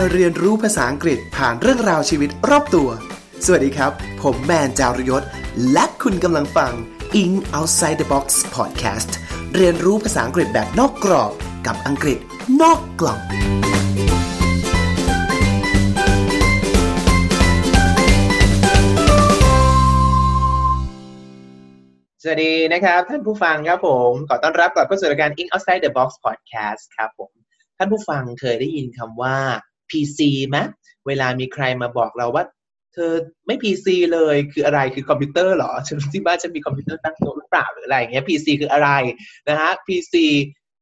มาเรียนรู้ภาษาอังกฤษผ่านเรื่องราวชีวิตรอบตัว สวัสดีครับ ผมแมนจารยศ และคุณกำลังฟัง In Outside the Box Podcast เรียนรู้ภาษาอังกฤษแบบนอกกรอบกับอังกฤษนอกกล่องสวัสดีนะครับ ท่านผู้ฟังครับผม ขอต้อนรับกลับเข้าสู่รายการ In Outside the Box Podcast ครับผม ท่านผู้ฟังเคยได้ยินคำว่า PC ไหมเวลามีใครมาบอกเราว่า เธอไม่ PC เลยคืออะไรคือคอมพิวเตอร์เหรอฉันที่บ้านฉันมีคอมพิวเตอร์ตั้งโต๊ะหรือเปล่าหรืออะไรอย่างเงี้ย PC คืออะไรนะฮะ PC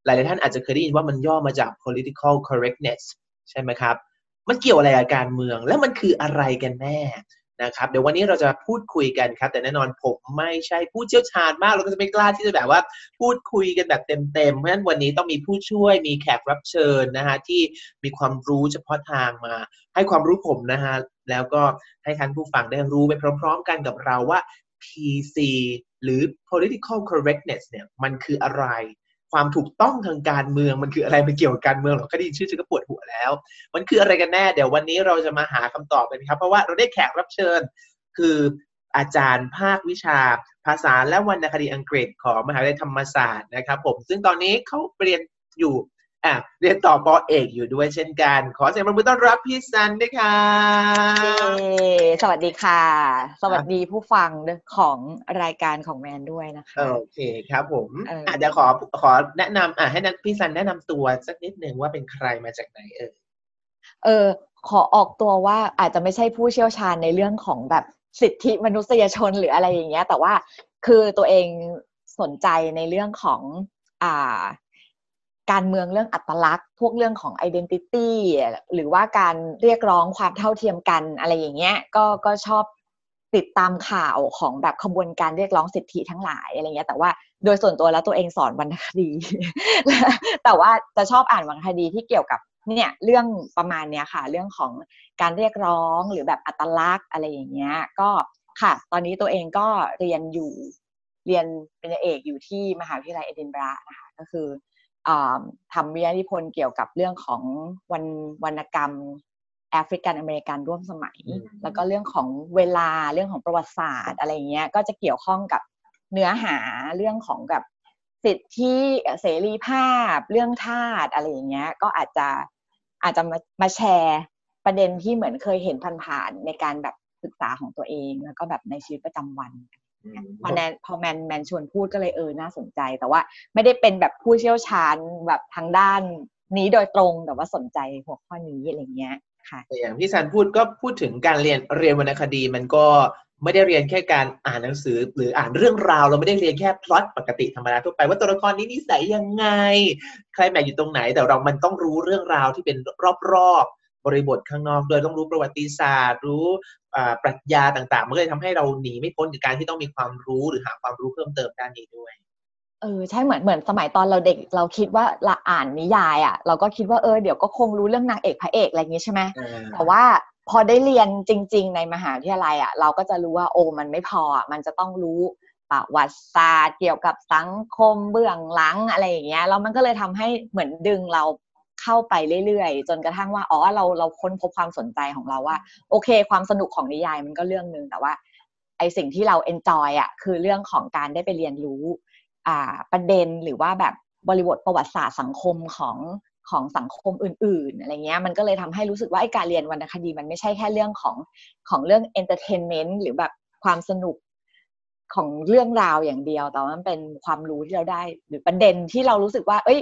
หลายท่านอาจจะเคยได้ยินว่ามันย่อมาจาก political correctness ใช่ไหมครับ มันเกี่ยวอะไรกับการเมือง แล้วมันคืออะไรกันแน่ นะครับเดี๋ยววันนี้เราจะพูดคุยกันครับ แต่แน่นอนผมไม่ใช่ผู้เชี่ยวชาญมากเราก็จะไม่กล้าที่จะแบบว่าพูดคุยกันแบบเต็มๆเพราะฉะนั้นวันนี้ต้องมีผู้ช่วยมีแขกรับเชิญนะฮะที่มีความรู้เฉพาะทางมา ให้ความรู้ผมนะฮะแล้วก็ให้ท่านผู้ฟังได้รู้ไปพร้อมๆ กันกับเราว่า PC หรือ political correctness เนี่ยมันคืออะไร ความถูกต้องทางการเมืองมันคืออะไรมันเกี่ยวกับการเมืองหรอก็ได้ยินชื่อฉันก็ปวดหัวแล้ว มันคืออะไรกันแน่เดี๋ยววันนี้เราจะมาหาคำตอบกันครับ เพราะว่าเราได้แขกรับเชิญ คืออาจารย์ภาควิชา ภาษาและวรรณคดีอังกฤษของมหาวิทยาลัยธรรมศาสตร์นะครับ ผมซึ่งตอนนี้เขาเรียนอยู่ อะเรียนต่อปอเอกอยู่ด้วยเช่นกัน ขอเสียงปรบมือต้อนรับพี่ซันด้วยค่ะเย้สวัสดีค่ะ สวัสดีผู้ฟังของรายการของแมนด้วยนะคะโอเคครับผมเอออ่อะเดี๋ยวขอขอแนะนำอะให้นัพี่ซันแนะนำตัวสักนิดหนึ่งว่าเป็นใครมาจากไหนเออเออ ขอออกตัวว่าอาจจะไม่ใช่ผู้เชี่ยวชาญในเรื่องของแบบสิทธิมนุษยชนหรืออะไรอย่างเงี้ย แต่ว่าคือตัวเองสนใจในเรื่องของอ่า การเมืองเรื่องอัตลักษณ์ พวกเรื่องของ identity หรือว่าการเรียกร้องความเท่าเทียมกันอะไรอย่างเงี้ยก็ก็ชอบติดตามข่าวของแบบขบวนการเรียกร้องสิทธิทั้งหลายอะไรเงี้ยแต่ว่าโดยส่วนตัวแล้วตัวเองสอนวรรณคดี แต่ว่าจะชอบอ่านวรรณคดีที่เกี่ยวกับเนี่ยเรื่องประมาณเนี้ยค่ะ เรื่องของการเรียกร้องหรือแบบอัตลักษณ์อะไรอย่างเงี้ยก็ค่ะ ตอนนี้ตัวเองก็เรียนอยู่เรียนเป็นเอกอยู่ที่มหาวิทยาลัยเอดินบะระนะคะก็คือ ทำวิทยานิพนธ์เกี่ยวกับเรื่องของวรรณวรรณกรรมแอฟริกันอเมริกันร่วมสมัยอืมแล้วก็เรื่องของเวลาเรื่องของประวัติศาสตร์อะไรอย่างเงี้ยก็จะเกี่ยวข้องกับเนื้อหาเรื่องของกับสิทธิเสรีภาพ เรื่องทาสอะไรอย่างเงี้ยก็อาจจะอาจจะมามาแชร์ประเด็นที่เหมือนเคยเห็นผ่านๆในการแบบศึกษาของตัวเอง แล้วก็แบบในชีวิตประจำวัน พอแนนพอแมนแมนชวนพูดก็เลยเออน่าสนใจ แต่ว่าไม่ได้เป็นแบบผู้เชี่ยวชาญแบบทางด้านนี้โดยตรงแต่ว่าสนใจหัวข้อนี้อะไรเงี้ยค่ะแต่อย่างที่ซันพูดก็พูดถึงการเรียนเรียนวรรณคดีมันก็ไม่ได้เรียนแค่การอ่านหนังสือ หรืออ่านเรื่องราว เราไม่ได้เรียนแค่พล็อตปกติธรรมดาทั่วไปว่าตัวละครนี้นิสัยยังไง ใครแม่อยู่ตรงไหนแต่เรามันต้องรู้เรื่องราวที่เป็นรอบๆ บริบทข้างนอกด้วยต้องรู้ประวัติศาสตร์ รู้อ่าปรัชญาต่างๆ มันก็เลยทำให้เราหนีไม่พ้นจากการที่ต้องมีความรู้หรือหาความรู้เพิ่มเติมด้านนี้ด้วยเออใช่เหมือนเหมือนสมัยตอนเราเด็กเราคิดว่าเราอ่านนิยายอะ เราก็คิดว่าเออเดี๋ยวก็คงรู้เรื่องนางเอกพระเอกอะไรอย่างงี้ใช่ไหมแต่ว่าพอได้เรียนจริง ๆ ในมหาวิทยาลัยอะ เราก็จะรู้ว่าโอ้มันไม่พออะมันจะต้องรู้ประวัติศาสตร์เกี่ยวกับสังคมเบื้องหลังอะไรอย่างเงี้ยแล้วมันก็เลยทำให้เหมือนดึงเรา เข้าไปเรื่อยๆ จนกระทั่งว่าอ๋อเราเราค้นพบความสนใจของเราว่า โอเค ความสนุกของนิยายมันก็เรื่องหนึ่งแต่ว่า ไอสิ่งที่เราเอนจอยอะคือเรื่องของการได้ไปเรียนรู้อ่าประเด็นหรือว่าแบบบริบทประวัติศาสตร์สังคมของของสังคมอื่น ๆ อะไรเงี้ยมันก็เลยทำให้รู้สึกว่าไอ้การเรียนวรรณคดีมันไม่ใช่แค่เรื่องของของเรื่อง entertainment หรือแบบความสนุกของเรื่องราวอย่างเดียว แต่ว่ามันเป็นความรู้ที่เราได้ หรือประเด็นที่เรารู้สึกว่า เอ้ย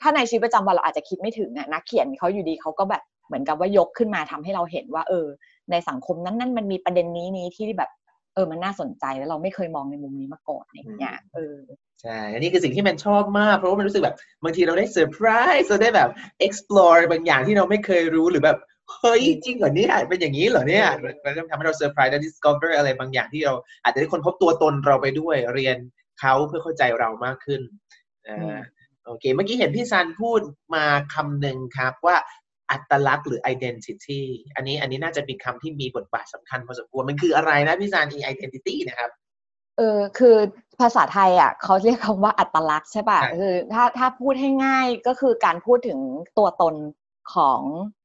ถ้าในชีวิตประจำวันเราอาจจะคิดไม่ถึงอะนักเขียนเขาอยู่ดีเขาก็แบบเหมือนกับว่ายกขึ้นมาทำให้เราเห็นว่า เออ ในสังคมนั้นๆมันมีประเด็นนี้นี้ที่แบบเออมันน่าสนใจแล้วเราไม่เคยมองในมุมนี้มาก่อนอย่างเงี้ยเออใช่อันนี้คือสิ่งที่แมนชอบมากเพราะว่าแมนรู้สึกแบบบางทีเราได้เซอร์ไพรส์เราได้แบบ explore บางอย่างที่เราไม่เคยรู้หรือแบบเฮ้ยจริงเหรอเนี่ยเป็นอย่างนี้เหรอเนี่ยมันทำให้เราเซอร์ไพรส์และ discover อะไรบางอย่างที่เราอาจจะได้ค้นพบตัวตนเราไปด้วยเรียนเขาเพื่อเข้าใจเรามากขึ้นอ่า โอเค เมื่อกี้เห็นพี่ซันพูดมาคำหนึ่งครับว่าอัตลักษณ์หรือ identity อันนี้อันนี้น่าจะเป็นคำที่มีบทบาทสำคัญพอสมควร มันคืออะไรนะพี่ซัน identity นะครับเออคือภาษาไทยอะเขาเรียกคำว่าอัตลักษณ์ใช่ป่ะใช่คือถ้าถ้าพูดให้ง่ายก็คือการพูดถึงตัวตนของ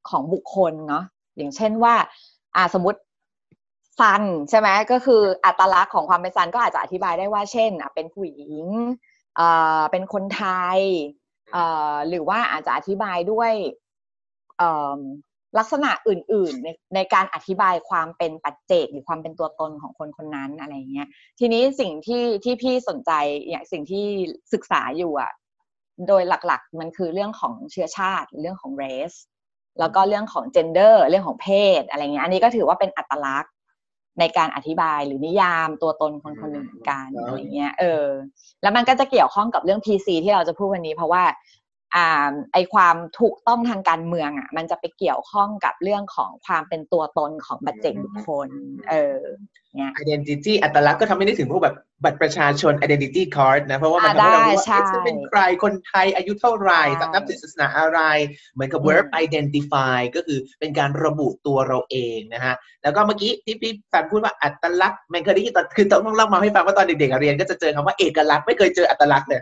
ของบุคคลเนาะอย่างเช่นว่าอ่าสมมติซันใช่ไหมก็คืออัตลักษณ์ของความเป็นซันก็อาจจะอธิบายได้ว่าเช่นอะเป็นผู้หญิงอ่า เป็นคนไทยอ่าหรือว่าอาจจะอธิบายด้วยอ่าลักษณะอื่น ๆ ในในการอธิบายความเป็นปัจเจกหรือความเป็นตัวตนของคนคนนั้นอะไรเงี้ย ทีนี้สิ่งที่ที่พี่สนใจอย่างสิ่งที่ศึกษาอยู่อะโดยหลักๆ มันคือเรื่องของเชื้อชาติ เรื่องของ race แล้วก็เรื่องของ gender เรื่องของเพศอะไรเงี้ยอันนี้ก็ถือว่าเป็นอัตลักษณ์ ในการอธิบายหรือนิยามตัวตนคนคนหนึ่งกันอะไรเงี้ยเออแล้วมันก็จะเกี่ยวข้องกับเรื่อง PC ที่เราจะพูดวันนี้ เพราะว่าอ่า ไอความถูกต้องทางการเมืองอะ มันจะไปเกี่ยวข้องกับเรื่องของความเป็นตัวตนของบัจเจกบุคคล เออเนี่ย identity อัตลักษณ์ก็ทำให้ได้ถึงพวกแบบบัตรประชาชน identity card นะ เพราะว่ามันทำให้เรารู้ว่าจะเป็นใครคนไทยอายุเท่าไหร่นับถือศาสนาอะไร เหมือนกับ verb identify ก็คือเป็นการระบุตัวเราเองนะฮะ แล้วก็เมื่อกี้ที่พี่ฟันพูดว่าอัตลักษณ์มันเคยได้ยินตอนคือต้องเล่ามาให้ฟังว่าตอนเด็กๆเรียนก็จะเจอคำว่าเอกลักษณ์ไม่เคยเจออัตลักษณ์เลย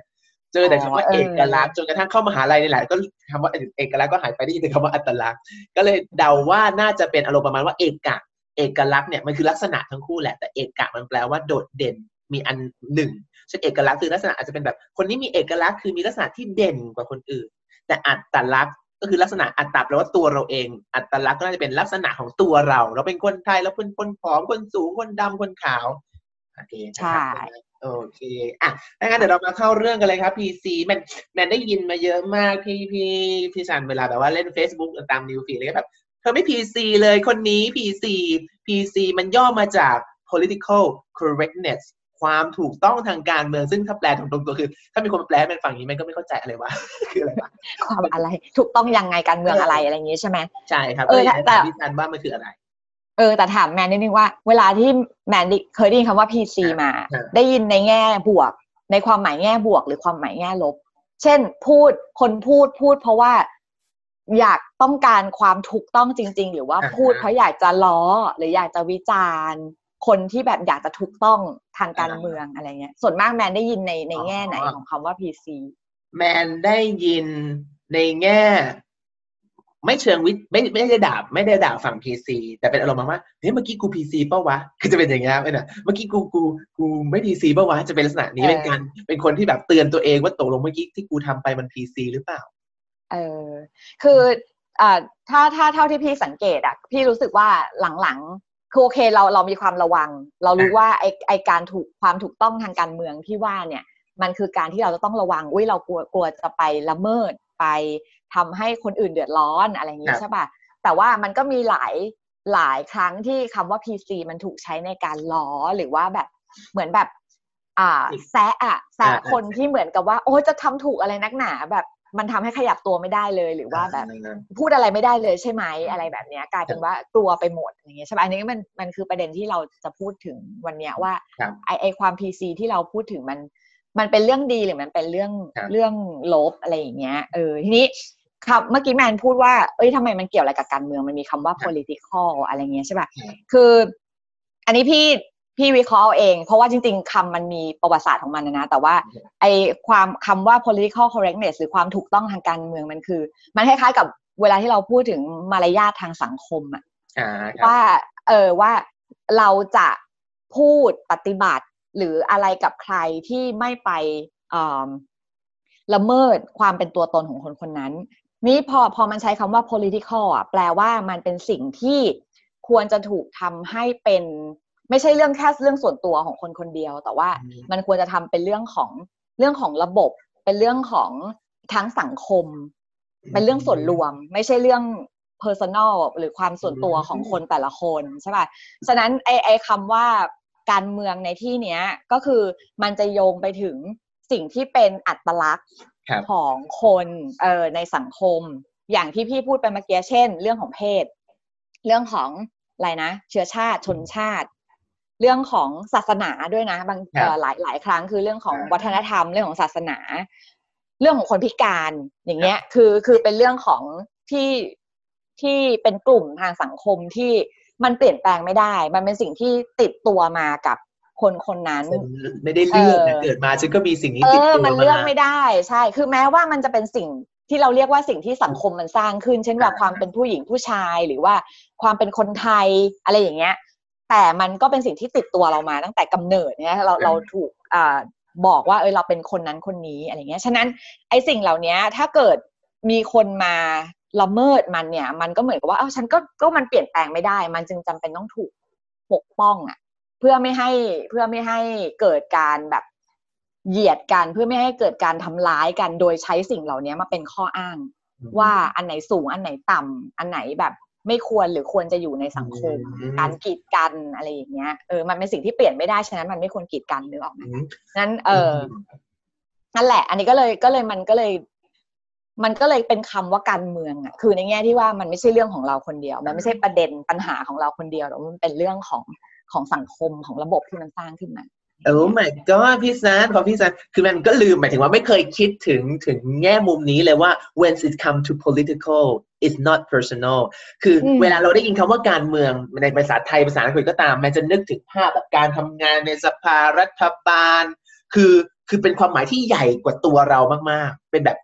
เจอแต่คำว่าเอกลักษณ์จนกระทั่งเข้ามหาลัยนี่แหละก็คำว่าเอกลักษณ์ก็หายไปได้ยินแต่คำว่าอัตลักษณ์ ก็เลยเดาว่าน่าจะเป็นอารมณ์ประมาณว่าเอกะเอกลักษณ์เนี่ยมันคือลักษณะทั้งคู่แหละแต่เอกะมันแปลว่าโดดเด่นมีอันหนึ่งเช่นเอกลักษณ์คือลักษณะอาจจะเป็นแบบ คนนี้มีเอกลักษณ์คือมีลักษณะที่เด่นกว่าคนอื่น แต่อัตลักษณ์ก็คือลักษณะอัตตาแปลว่าตัวเราเอง อัตลักษณ์ก็น่าจะเป็นลักษณะของตัวเรา เราเป็นคนไทยเราเป็นคนผอมคนสูงคนดำคนขาวโอเคใช่ โอเค อะงั้นเดี๋ยวเรามาเข้าเรื่องกันเลยครับ PC แมนแมนได้ยินมาเยอะมากพี่พี่พี่ซันเวลาแบบว่าเล่น Facebook ตามนิวฟีดเลยแบบเธอไม่ PC เลยคนนี้ PC PC มันย่อมาจาก political correctness ความถูกต้องทางการเมืองซึ่งถ้าแปลตรงๆตัวคือ ถ้ามีคนแปลให้มันฟังอย่างนี้มันก็ไม่เข้าใจอะไรวะคืออะไรวะความอะไรถูกต้องยังไงการเมืองอะไรอะไรอย่างนี้ใช่ไหมใช่ครับเออก็เลยแต่ถามพี่ซันว่ามันคืออะไร เออแต่ถามแมนนิดนึงว่า เวลาที่แมนได้เคยได้ยินคำว่า PC มาครับได้ยินในแง่บวก ในความหมายแง่บวก หรือความหมายแง่ลบ เช่น พูดคนพูดพูดเพราะว่าอยากต้องการความถูกต้องจริง ๆ หรือว่าอ่าฮะพูดเพราะอยากจะล้อหรืออยากจะวิจารณ์ คนที่แบบอยากจะถูกต้องทางการเมืองอะไรเงี้ย ส่วนมากแมนได้ยินในในแง่ไหนของคำว่า PC แมนได้ยินในแง่ ไม่เชิงวิไม่ไม่ได้ด่าไม่ได้ด่าฝั่งพีซีแต่เป็นอารมณ์ประมาณว่าเฮ้ยเมื่อกี้กูพีซีป่าวะคือจะเป็นอย่างเงี้ยไม่น่ะเมื่อกี้กูกูกูไม่พีซีป่าวะจะเป็นลักษณะนี้เออเป็นการเป็นคนที่แบบเตือนตัวเองว่าตกลงเมื่อกี้ที่กูทำไปมันพีซีหรือเปล่า เออคืออ่าถ้าถ้าเท่าที่พี่สังเกตอะพี่รู้สึกว่าหลังๆคือโอเคเราเรามีความระวัง เรารู้ว่าไอไอการถูกความถูกต้องทางการเมืองที่ว่าเนี่ย มันคือการที่เราจะต้องระวังอุ้ยเรากลัวกลัวจะไปละเมิดไป ทำให้คนอื่นเดือดร้อนอะไรอย่างคนี้รับใช่ป่ะแต่ว่ามันก็มีหลายหลายครั้งที่คำว่า PC มันถูกใช้ในการล้อหรือว่าแบบเหมือนแบบ อ่า แซะอะแซะอ่าคนที่เหมือนกับว่า โอ้ยจะทำถูกอะไรนักหนา แบบมันทำให้ขยับตัวไม่ได้เลยหรือว่าแบบ พูดอะไรไม่ได้เลยใช่ไหมอะไรแบบเนี้ย กลายเป็นว่ากลัวไปหมดอย่างเงี้ยใช่ไหมอันนี้มันมันคือประเด็นที่เราจะพูดถึงวันเนี้ยว่าครับไอไอความ PC ที่เราพูดถึงมัน มันเป็นเรื่องดีหรือมันเป็นเรื่องครับเรื่องลบอะไรอย่างเงี้ยเออทีนี้ ครับเมื่อกี้แมนพูดว่า เอ้ยทำไมมันเกี่ยวอะไรกับการเมือง มันมีคำว่า political อะไรเงี้ยใช่ป่ะครับคือ อันนี้พี่พี่วิเคราะห์เอาเองเพราะว่าจริง ๆคำมันมีประวัติศาสตร์ของมันนะนะแต่ว่าไอความคำว่า political correctness หรือความถูกต้องทางการเมืองมันคือ มันคล้ายๆกับเวลาที่เราพูดถึงมารยาททางสังคมอะอ่าครับว่าเออว่าเราจะพูดปฏิบัติหรืออะไรกับใครที่ไม่ไปเอิ่มละเมิดความเป็นตัวตนของคนคนนั้น นี่พอพอมันใช้คำว่า political อะแปลว่ามันเป็นสิ่งที่ควรจะถูกทำให้เป็นไม่ใช่เรื่องแค่เรื่องส่วนตัวของคนคนเดียว แต่ว่าอืมมันควรจะทำเป็นเรื่องของเรื่องของระบบ เป็นเรื่องของทั้งสังคม เป็นเรื่องส่วนรวม ไม่ใช่เรื่อง personal หรือความส่วนตัวของคนแต่ละคนใช่ป่ะฉะนั้นไอไอคำว่าการเมืองในที่เนี้ยก็คือมันจะโยงไปถึงสิ่งที่เป็นอัตลักษณ์ครับ ของคนเอ่อในสังคม อย่างที่พี่พูดไปเมื่อกี้เช่น เรื่องของเพศ เรื่องของอะไรนะ เชื้อชาติชนชาติ เรื่องของศาสนาด้วยนะ บางครับเอ่อหลายหลายครั้งคือเรื่องของอ่าวัฒนธรรมเรื่องของศาสนา เรื่องของคนพิการอย่างเงี้ย คือคือเป็นเรื่องของที่ที่เป็นกลุ่มทางสังคมที่มันเปลี่ยนแปลงไม่ได้ มันเป็นสิ่งที่ติดตัวมากับ คนคนนั้น ไม่ได้เลือกนะเออเกิดมาฉันก็มีสิ่งนี้เอติดอตัวมันเลือกาไม่ได้ใช่ คือแม้ว่ามันจะเป็นสิ่งที่เราเรียกว่าสิ่งที่สังคมมันสร้างขึ้น เช่นว่าความเป็นผู้หญิงผู้ชายหรือว่าความเป็นคนไทยอะไรอย่างเงี้ย แต่มันก็เป็นสิ่งที่ติดตัวเรามาตั้งแต่กำเนิดเนี่ยเราเราถูกอ่าบอกว่าเออเราเป็นคนนั้นคนนี้อะไรเงี้ย ฉะนั้นไอ้สิ่งเหล่านี้ถ้าเกิดมีคนมาละเมิดมันเนี่ย มันก็เหมือนกับว่าเอ้าฉันก็ก็มันเปลี่ยนแปลงไม่ได้ มันจึงจำเป็นต้องถูกปกป้องอะ เพื่อไม่ให้เพื่อไม่ให้เกิดการแบบเหยียดกันเพื่อไม่ให้เกิดการทำร้ายกันโดยใช้สิ่งเหล่านี้มาเป็นข้ออ้าง ว่าอันไหนสูงอันไหนต่ำอันไหนแบบไม่ควรหรือควรจะอยู่ในสังคม การกีดกันอะไรอย่างเงี้ยเออมันเป็นสิ่งที่เปลี่ยนไม่ได้ฉะนั้นมันไม่ควรกีดกันนึกออกไหมนั้น เออนั่นแหละ อันนี้ก็เลยก็เลยมันก็เลย มันก็เลยเป็นคำว่าการเมืองอะ คือในแง่ที่ว่ามันไม่ใช่เรื่องของเราคนเดียว มันไม่ใช่ประเด็นปัญหาของเราคนเดียวแต่มันเป็นเรื่องของ ของสังคมของระบบที่มันสร้างขึ้นมาโอ้ my god พี่ซันพอพี่ซันคือมันก็ลืมหมายถึงว่าไม่เคยคิดถึงถึงแง่มุมนี้เลยว่า when it come to political it's not personal คือเวลาเราได้ยินคำว่าการเมืองในภาษาไทยภาษาอังกฤษก็ตาม มันจะนึกถึงภาพแบบการทำงานในสภารัฐบาล คือ คือเป็นความหมายที่ใหญ่กว่าตัวเรามากๆ เป็นแบบ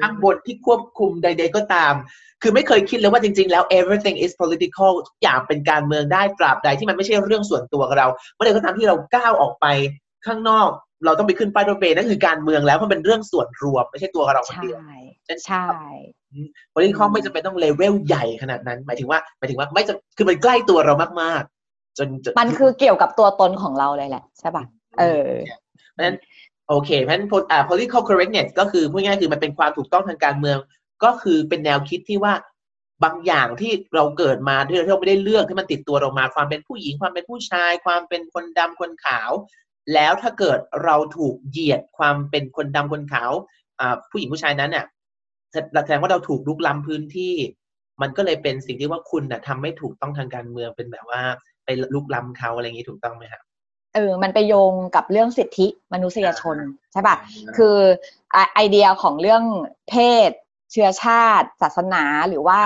ข้างบนที่ควบคุมใด ๆ ก็ตาม คือไม่เคยคิดเลยว่าจริง ๆ แล้ว everything is political ทุกอย่างเป็นการเมืองได้ตราบใดที่มันไม่ใช่เรื่องส่วนตัวเรา เมื่อใดก็ตามที่เราก้าวออกไปข้างนอก เราต้องไปขึ้นป้ายรถเมล์นั่นคือการเมืองแล้วมันเป็นเรื่องส่วนรวมไม่ใช่ตัวเราคนเดียวใช่พ o l i t i c a ไม่จำเป็นต้องเลเวลใหญ่ขนาดนั้น หมายถึงว่าหมายถึงว่าไม่จะคือมันใกล้ตัวเรามากๆจนมันคือเกี่ยวกับตัวตนของเราเลยแหละใช่ป่ะเออเพราะฉะนั้น โอเคเพราะฉะนั้น political correctness ก็คือพูดง่ายคือมันเป็นความถูกต้องทางการเมือง ก็คือเป็นแนวคิดที่ว่าบางอย่างที่เราเกิดมาที่เราไม่ได้เลือกที่มันติดตัวเรามา ความเป็นผู้หญิงความเป็นผู้ชาย ความเป็นคนดำคนขาว แล้วถ้าเกิดเราถูกเหยียดความเป็นคนดำคนขาวผู้หญิงผู้ชายนั้นเนี่ยแสดงว่าเราถูกลุกล้ำพื้นที่ มันก็เลยเป็นสิ่งที่ว่าคุณนะทำไม่ถูกต้องทางการเมืองเป็นแบบว่า ไปลุกล้ำเขาอะไรอย่างนี้ถูกต้องไหมครับ เออมันไปโยงกับเรื่องสิทธิมนุษยชนใช่ปะคือไอเดียของเรื่องเพศ เชื้อชาติ ศาสนาหรือว่า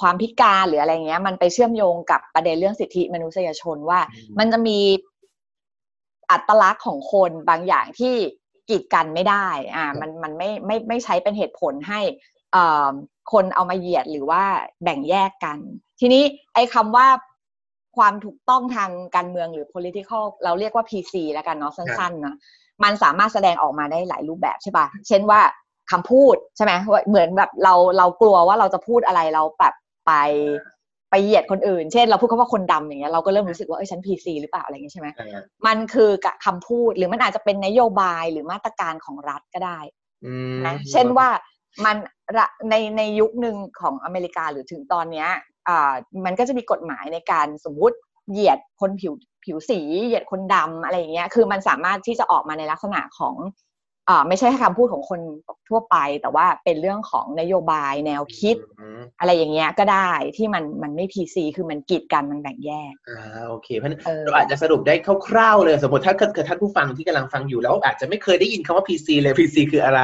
ความพิการหรืออะไรเงี้ย มันไปเชื่อมโยงกับประเด็นเรื่องสิทธิมนุษยชนว่า มันจะมีอัตลักษณ์ของคนบางอย่างที่กีดกันไม่ได้ อ่า มันมันไม่ไม่ไม่ใช้เป็นเหตุผลให้อ่คนเอามาเหยียดหรือว่าแบ่งแยกกัน ทีนี้ไอ้คำว่า ความถูกต้องทางการเมืองหรือ political เราเรียกว่า PC แล้วกันเนาะสั้นๆเนาะมันสามารถแสดงออกมาได้หลายรูปแบบใช่ปะเช่นว่าคำพูดใช่ไหมเหมือนแบบเราเรากลัวว่าเราจะพูดอะไรเราแบบไปไปเหยียดคนอื่น เช่น เราพูดคำว่าคนดำอย่างเงี้ยเราก็เริ่มรู้สึกว่าเอ้ยฉัน PC หรือเปล่าอะไรเงี้ยใช่ไหมมันคือคำพูดหรือมันอาจจะเป็นนโยบายหรือมาตรการของรัฐก็ได้นะเช่นว่ามันในในยุคหนึ่งของอเมริกาหรือถึงตอนเนี้ยอ่า มันก็จะมีกฎหมายในการสมมุติเหยียดคนผิวผิวสีเหยียดคนดำอะไรอย่างเงี้ยคือมันสามารถที่จะออกมาในลักษณะของอ่าไม่ใช่คำพูดของคนทั่วไป แต่ว่าเป็นเรื่องของนโยบายแนวคิด อะไรอย่างเงี้ยก็ได้ที่มันมันไม่พีซีคือมันกีดกันมันแบ่งแยกอ่าโอเคเพราะเราอาจจะสรุปได้คร่าวๆเลยสมมติถ้าเกิดท่านผู้ฟังที่กำลังฟังอยู่แล้วอาจจะไม่เคยได้ยินคำว่า PC เลย PC คืออะไร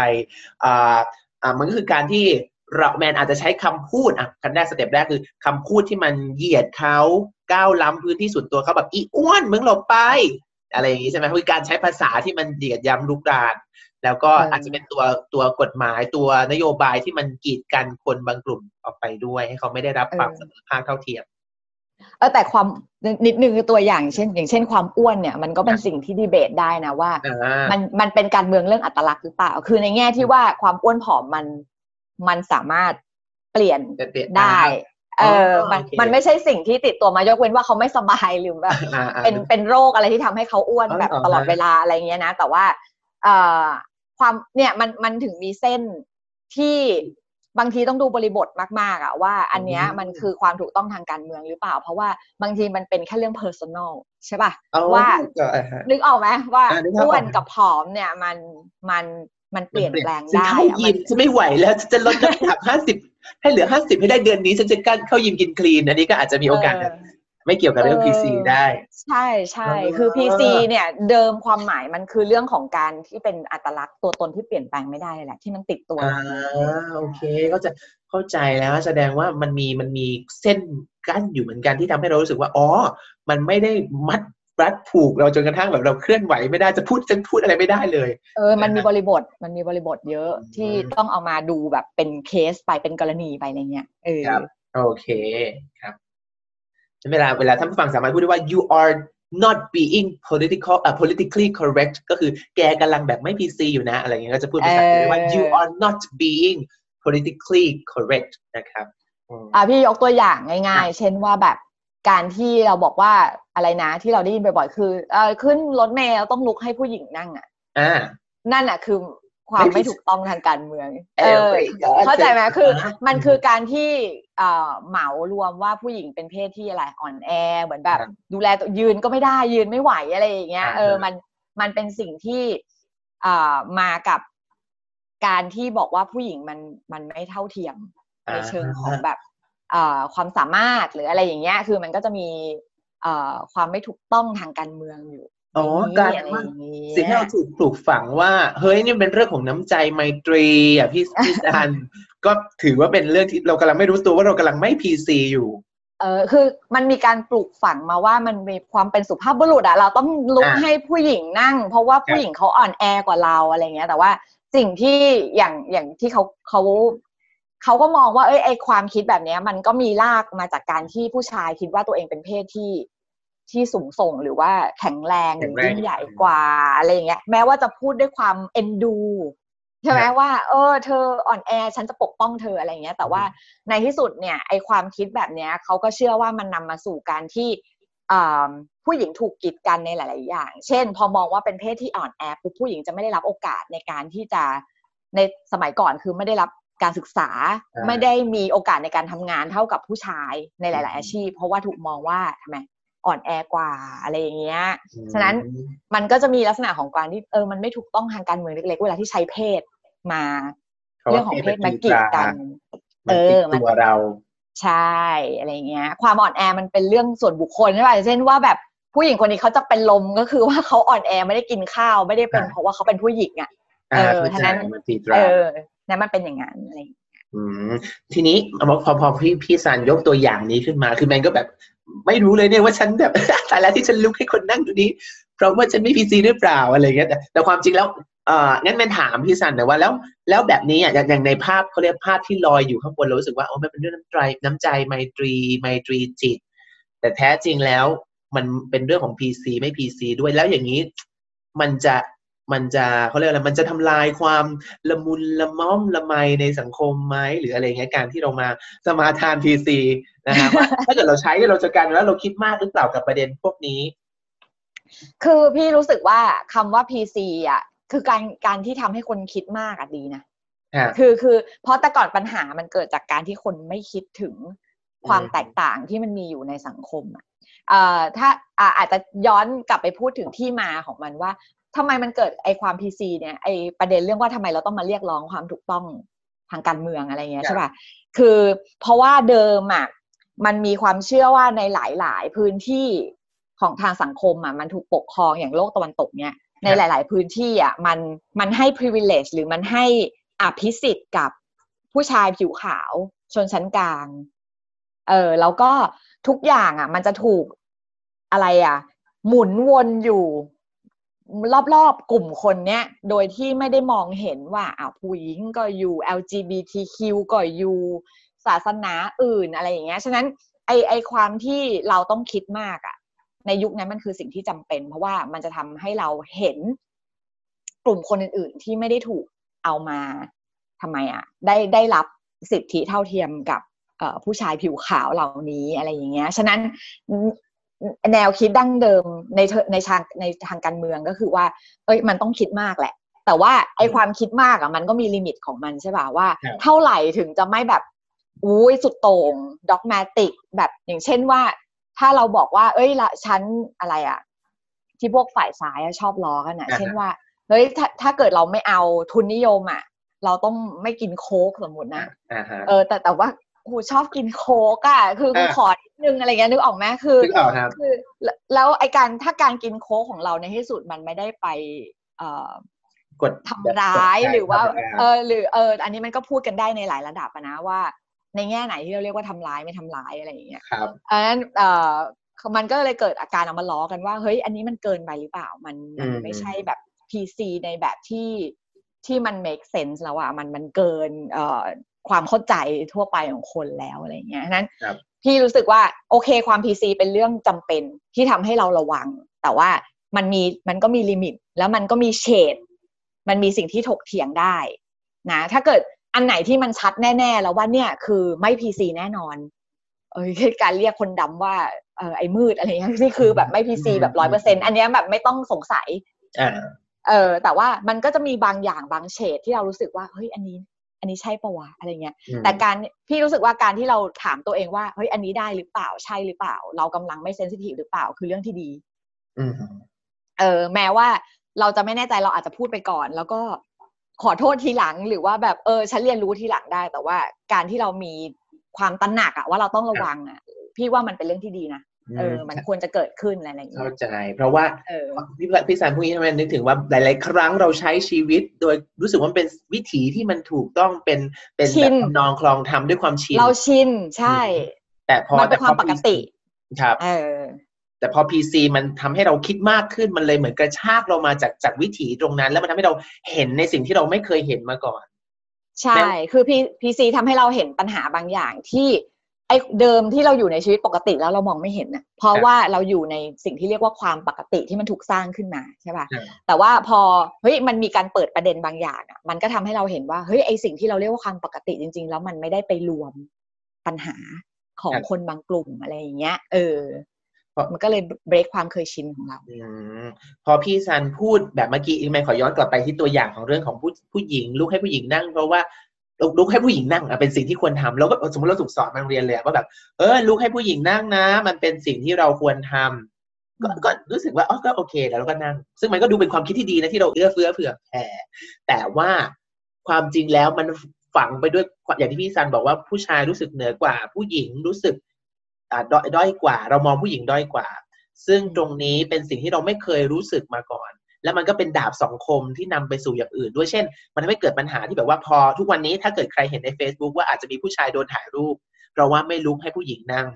อ่าอ่ามันก็คือการที่ เราแมนอาจจะใช้คำพูดอะคันแรกสเต็ปแรกคือคำพูดที่มันเหยียดเขาก้าวล้ำพื้นที่ส่วนตัวเขาแบบอีอ้วนมึงหลบไป อะไรอย่างนี้ใช่ไหมคือการใช้ภาษาที่มันเหยียดย้ำลุกรานแล้วก็อาจจะเป็นตัวตัวกฎหมายตัวนโยบายที่มันกีดกันคนบางกลุ่มออกไปด้วย ให้เขาไม่ได้รับความเสมอภาคเท่าเทียมเออแต่ความนิดนึงคือตัวอย่างเช่น อย่างเช่นความอ้วนเนี่ยมันก็เป็นสิ่งที่ดีเบตได้นะว่า มันมันเป็นการเมืองเรื่องอัตลักษณ์หรือเปล่า คือในแง่ที่ว่าความอ้วนผอมมัน มันสามารถเปลี่ยนได้ เออมันมันไม่ใช่สิ่งที่ติดตัวมายกเว้นว่าเขาไม่สบายหรือแบบเป็นเป็นโรคอะไรที่ทำให้เขาอ้วนแบบตลอดเวลาอะไรเงี้ยนะ แต่ว่า เอ่อความเนี่ยมันมันถึงมีเส้นที่บางทีต้องดูบริบทมาก ๆอะว่า อันเนี้ยมันคือความถูกต้องทางการเมืองหรือเปล่า เพราะว่าบางทีมันเป็นแค่เรื่อง personal ใช่ป่ะว่านึกออกไหมว่าอ้วนกับผอมเนี่ยมันมัน มันเปลี่ยนแปลงได้เข้ายิมจะไม่ไหวแล้วจะลดน้ำหนักห้าสิบให้เหลือห้าสิบให้ได้เดือนนี้ฉันจะกั้นเข้ายิมกินคลีน อันนี้ก็อาจจะมีโอกาสไม่เกี่ยวกับเรื่องพีซีได้ ใช่ใช่คือพีซีเนี่ยเดิมความหมายมันคือเรื่องของการที่เป็นอัตลักษณ์ตัวตนที่เปลี่ยนแปลงไม่ได้แหละ ที่มันติดตัวอ่าโอเคก็จะเข้าใจแล้วแสดงว่ามันมีมันมีเส้นกั้นอยู่เหมือนกันที่ทำให้เรารู้สึกว่าอ๋อ มันไม่ได้มัด รัดผูกเราจนกระทั่งแบบเราเคลื่อนไหวไม่ได้จะพูดจะพูดอะไรไม่ได้เลย เออ มันมีบริบทมันมีบริบทเยอะที่ต้องเอามาดูแบบเป็นเคสไปเป็นกรณีไปอะไรเงี้ยเออโอเคครับเวลาเวลาท่านผู้ฟังสามารถพูดได้ว่า you are not being political อ่ politically correct ก็คือแกกำลังแบบไม่ PC อยู่นะ อะไรเงี้ยก็จะพูดภาษาอังกฤษว่า you are not being politically correct นะครับอ่าพี่ยกตัวอย่างง่ายๆ เช่นว่าแบบ การที่เราบอกว่าอะไรนะที่เราได้ยินบ่อยๆคือเออขึ้นรถเมล์ต้องลุกให้ผู้หญิงนั่งอะนั่นอะคือความไม่ถูกต้องทางการเมือง เออ เข้าใจไหมคือ มันคือการที่เหมารวมว่าผู้หญิงเป็นเพศที่อะไรอ่อนแอเหมือนแบบ ดูแลตัวยืนก็ไม่ได้ยืนไม่ไหวอะไรอย่างเงี้ย เออมันมันเป็นสิ่งที่มากับการที่บอกว่าผู้หญิงมันมันไม่เท่าเทียมในเชิงของแบบ ความสามารถหรืออะไรอย่างเงี้ย คือมันก็จะมีความไม่ถูกต้องทางการเมืองอยู่อ๋อกลายเป็นว่าสิ่งที่เราถูกปลูกฝังว่า เฮ้ยนี่เป็นเรื่องของน้ำใจไมตรีอะพี่พี่ซันก็ถือว่าเป็นเรื่องที่เรากำลังไม่รู้ตัวว่าเรากำลังไม่พีซีอยู่เออคือมันมีการปลูกฝังมาว่ามันมีความเป็นสุภาพบุรุษอะเราต้องลุกให้ผู้หญิงนั่ง เพราะว่าผู้หญิงเขาอ่อนแอกว่าเราอะไรเงี้ย แต่ว่าสิ่งที่อย่างอย่างที่เขาเขา เขาก็มองว่าเอ้ยไอความคิดแบบนี้มันก็มีรากมาจากการที่ผู้ชายคิดว่าตัวเองเป็นเพศที่ที่สูงส่งหรือว่าแข็งแรงหรือยิ่งใหญ่กว่าอะไรอย่างเงี้ยแม้ว่าจะพูดด้วยความเอ็นดูใช่ไหมว่า เออ เธออ่อนแอฉันจะปกป้องเธออะไรเงี้ย แต่ว่าในที่สุดเนี่ยไอความคิดแบบเนี้ยเขาก็เชื่อว่ามันนำมาสู่การที่ผู้หญิงถูกกีดกันในหลาย ๆ อย่าง เช่น พอมองว่าเป็นเพศที่อ่อนแอปุ๊บผู้หญิงจะไม่ได้รับโอกาสในการที่จะในสมัยก่อนคือไม่ได้รับ การศึกษาไม่ได้มีโอกาสในการทำงานเท่ากับผู้ชายในหลาย ๆ อาชีพ เพราะว่าถูกมองว่าทำไมอ่อนแอกว่าอะไรอย่างเงี้ย ฉะนั้นมันก็จะมีลักษณะของการที่เออมันไม่ถูกต้องทางการเมืองเล็ก ๆ เวลาที่ใช้เพศมาเรื่องของเพศมากีดกัน เออมันตัวเราใช่อะไรเงี้ย ความอ่อนแอมันเป็นเรื่องส่วนบุคคลใช่ป่ะเช่นว่าแบบผู้หญิงคนนี้เขาจะเป็นลมก็คือว่าเขาอ่อนแอไม่ได้กินข้าวไม่ได้เป็นเพราะว่าเขาเป็นผู้หญิงอะเออฉะนั้นเออ นั่นมันเป็นอย่างนั้นอะไรอืมทีนี้พอพอพี่พี่สันยกตัวอย่างนี้ขึ้นมา คือแมนก็แบบ ไม่รู้เลยเนี่ยว่าฉันแบบแต่แล้วที่ฉันลุกให้คนนั่งตรงนี้ เพราะว่าฉันไม่พีซีหรือเปล่าอะไรเงี้ยแต่แต่ความจริงแล้วเอองั้นแมนถามพี่สันหน่อยว่าแล้วแล้วแบบนี้อะอย่างในภาพเขาเรียกภาพที่ลอยอยู่ข้างบนเรารู้สึกว่าโอ้มันเป็นเรื่องน้ำใจน้ำใจไมตรีไมตรีจิต แต่แท้จริงแล้วมันเป็นเรื่องของ PC ไม่ PC ด้วยแล้วอย่างนี้ มันจะ มันจะเขาเรียกอะไรมันจะทำลายความละมุนละม่อมละไมในสังคมไหมหรืออะไรเงี้ยการที่เรามาสมาทานพีซีนะครับถ้าเกิดเราใช้เราจะการแล้วเราคิดมากหรือเปล่ากับประเด็นพวกนี้ คือพี่รู้สึกว่าคำว่าพีซีอะคือการการที่ทำให้คนคิดมากอะดีนะคือคือเพราะแต่ก่อนปัญหามันเกิดจากการที่คนไม่คิดถึงความแตกต่างที่มันมีอยู่ในสังคมอะถ้าอาจจะย้อนกลับไปพูดถึงที่มาของมันว่า ทำไมมันเกิดไอความพีซีเนี่ยไอประเด็นเรื่องว่าทำไมเราต้องมาเรียกร้องความถูกต้องทางการเมืองอะไรเงี้ยใช่ป่ะคือเพราะว่าเดิมอะมันมีความเชื่อว่าในหลาย ๆ พื้นที่ของทางสังคมอะมันถูกปกครองอย่างโลกตะวันตกเนี่ยในหลาย ๆ พื้นที่อะมันมันให้ privilege หรือมันให้อภิสิทธิ์กับผู้ชายผิวขาวชนชั้นกลางเออแล้วก็ทุกอย่างอะ มันจะถูกอะไรอะ หมุนวนอยู่ รอบๆ กลุ่มคนเนี้ย โดยที่ไม่ได้มองเห็นว่าอ้าวผู้หญิงก็อยู่ LGBTQ ก็อยู่ศาสนาอื่นอะไรอย่างเงี้ย ฉะนั้นไอไอความที่เราต้องคิดมากอะในยุคนั้นมันคือสิ่งที่จำเป็น เพราะว่ามันจะทำให้เราเห็นกลุ่มคนอื่น ๆ ที่ไม่ได้ถูกเอามาทำไมอะได้ได้รับสิทธิเท่าเทียมกับผู้ชายผิวขาวเหล่านี้อะไรอย่างเงี้ย ฉะนั้น แนวคิดดั้งเดิมในในทางในทางการเมืองก็คือว่า เอ้ยมันต้องคิดมากแหละ แต่ว่าไอความคิดมากอะมันก็มีลิมิตของมันใช่ป่ะว่า เท่าไหร่ถึงจะไม่แบบอุ้ยสุดโต่งด็อกแมติกแบบอย่างเช่นว่า ถ้าเราบอกว่า เอ้ยละฉันอะไรอะ ที่พวกฝ่ายซ้ายชอบล้อกันนะเช่นว่าเฮ้ยถ้าถ้าเกิดเราไม่เอาทุนนิยมอะเราต้องไม่กินโค้กสมมตินะ เออ แต่แต่ว่า กูชอบกินโค้กอะคือกูขอนิดนึงอะไรเงี้ยนึกออกไหมคือคือแล้วไอการถ้าการกินโค้กของเราในที่สุดมันไม่ได้ไปเอ่อกดทำร้ายหรือว่าเออหรือเอออันนี้มันก็พูดกันได้ในหลายระดับนะว่า ในแง่ไหนที่เราเรียกว่าทำร้ายไม่ทำร้ายอะไรอย่างเงี้ยครับอันนั้นเอ่อมันก็เลยเกิดอาการเอามาล้อกันว่าเฮ้ยอันนี้มันเกินไปหรือเปล่ามันมันไม่ใช่แบบ PC ในแบบที่ที่มัน make sense แล้วอะมันมันเกินเอ่อ ความเข้าใจทั่วไปของคนแล้วอะไรเงี้ยนั้นพี่รู้สึกว่าโอเคความ PC เป็นเรื่องจำเป็นที่ทำให้เราระวัง แต่ว่ามันมีมันก็มีลิมิต แล้วมันก็มีเฉดมันมีสิ่งที่ถกเถียงได้นะถ้าเกิดอันไหนที่มันชัดแน่ๆแล้วว่าเนี่ยคือไม่ PC แน่นอน เออการเรียกคนดำว่าเออไอ้มืดอะไรเงี้ยนี่คือแบบไม่ PC แบบร้อยเปอร์เซ็นอันนี้แบบไม่ต้องสงสัยเออแต่ว่ามันก็จะมีบางอย่างบางเฉดที่เรารู้สึกว่าเฮ้ยอันนี้ อันนี้ใช่ปะวะอะไรเงี้ย แต่การพี่รู้สึกว่าการที่เราถามตัวเองว่าเฮ้ยอันนี้ได้หรือเปล่าใช่หรือเปล่า เรากำลังไม่เซนซิทีฟหรือเปล่าคือเรื่องที่ดีเออแม้ว่าเราจะไม่แน่ใจเราอาจจะพูดไปก่อน แล้วก็ขอโทษทีหลังหรือว่าแบบเออฉันเรียนรู้ทีหลังได้ แต่ว่าการที่เรามีความตระหนักอะว่าเราต้องระวังอะพี่ว่ามันเป็นเรื่องที่ดีนะ เออมันควรจะเกิดขึ้นอะไรอย่างเงี้ยเข้าใจ เพราะว่าพี่พี่สารพูดนี้ทำไมนึกถึงว่าหลาย ๆ ครั้งเราใช้ชีวิต โดยรู้สึกว่าเป็นวิถีที่มันถูกต้องเป็นเป็นแบบนองคลองทำด้วยความชินเราชินใช่ แต่พอมันเป็นความปกติครับเออแต่พอ PC มันทำให้เราคิดมากขึ้นมันเลยเหมือนกระชากเรามาจากจากวิถีตรงนั้น แล้วมันทำให้เราเห็นในสิ่งที่เราไม่เคยเห็นมาก่อน ใช่ คือพีพีซีทำให้เราเห็นปัญหาบางอย่างที่ ไอ้เดิมที่เราอยู่ในชีวิตปกติแล้วเรามองไม่เห็นนะเพราะว่าเราอยู่ในสิ่งที่เรียกว่าความปกติที่มันถูกสร้างขึ้นมาใช่ป่ะแต่ว่าพอเฮ้ยมันมีการเปิดประเด็นบางอย่างอะมันก็ทำให้เราเห็นว่าเฮ้ยไอสิ่งที่เราเรียกว่าความปกติจริง ๆ แล้วมันไม่ได้ไปรวมปัญหาของคนบางกลุ่มอะไรอย่างเงี้ย เออมันก็เลยเบรกความเคยชินของเราพอพี่ซันพูดแบบเมื่อกี้อีกไหมขอย้อนกลับไปที่ตัวอย่างของเรื่องของผู้ผู้หญิงลุกให้ผู้หญิงนั่ง เพราะว่า ลุกให้ผู้หญิงนั่งเป็นสิ่งที่ควรทำแล้วก็สมมติเราถูกสอนมาเรียนเลยว่าแบบเออลุกให้ผู้หญิงนั่งนะ มันเป็นสิ่งที่เราควรทำก็ก็รู้สึกว่าอ๋อก็โอเค แล้วก็นั่ง ซึ่งมันก็ดูเป็นความคิดที่ดีนะที่เราเอื้อเฟื้อเผื่อแผ่แต่ว่าความจริงแล้วมันฝังไปด้วยอย่างที่พี่ซันบอกว่าผู้ชายรู้สึกเหนือกว่า ผู้หญิงรู้สึกด้อยกว่า เรามองผู้หญิงด้อยกว่า ซึ่งตรงนี้เป็นสิ่งที่เราไม่เคยรู้สึกมาก่อน แล้วมันก็เป็นดาบสองคมที่นำไปสู่อย่างอื่น ด้วยเช่น มันทำให้เกิดปัญหาที่แบบว่าพอทุกวันนี้ถ้าเกิดใครเห็นใน Facebook ว่าอาจจะมีผู้ชายโดนถ่ายรูป เพราะว่าไม่ลุกให้ผู้หญิงนั่ง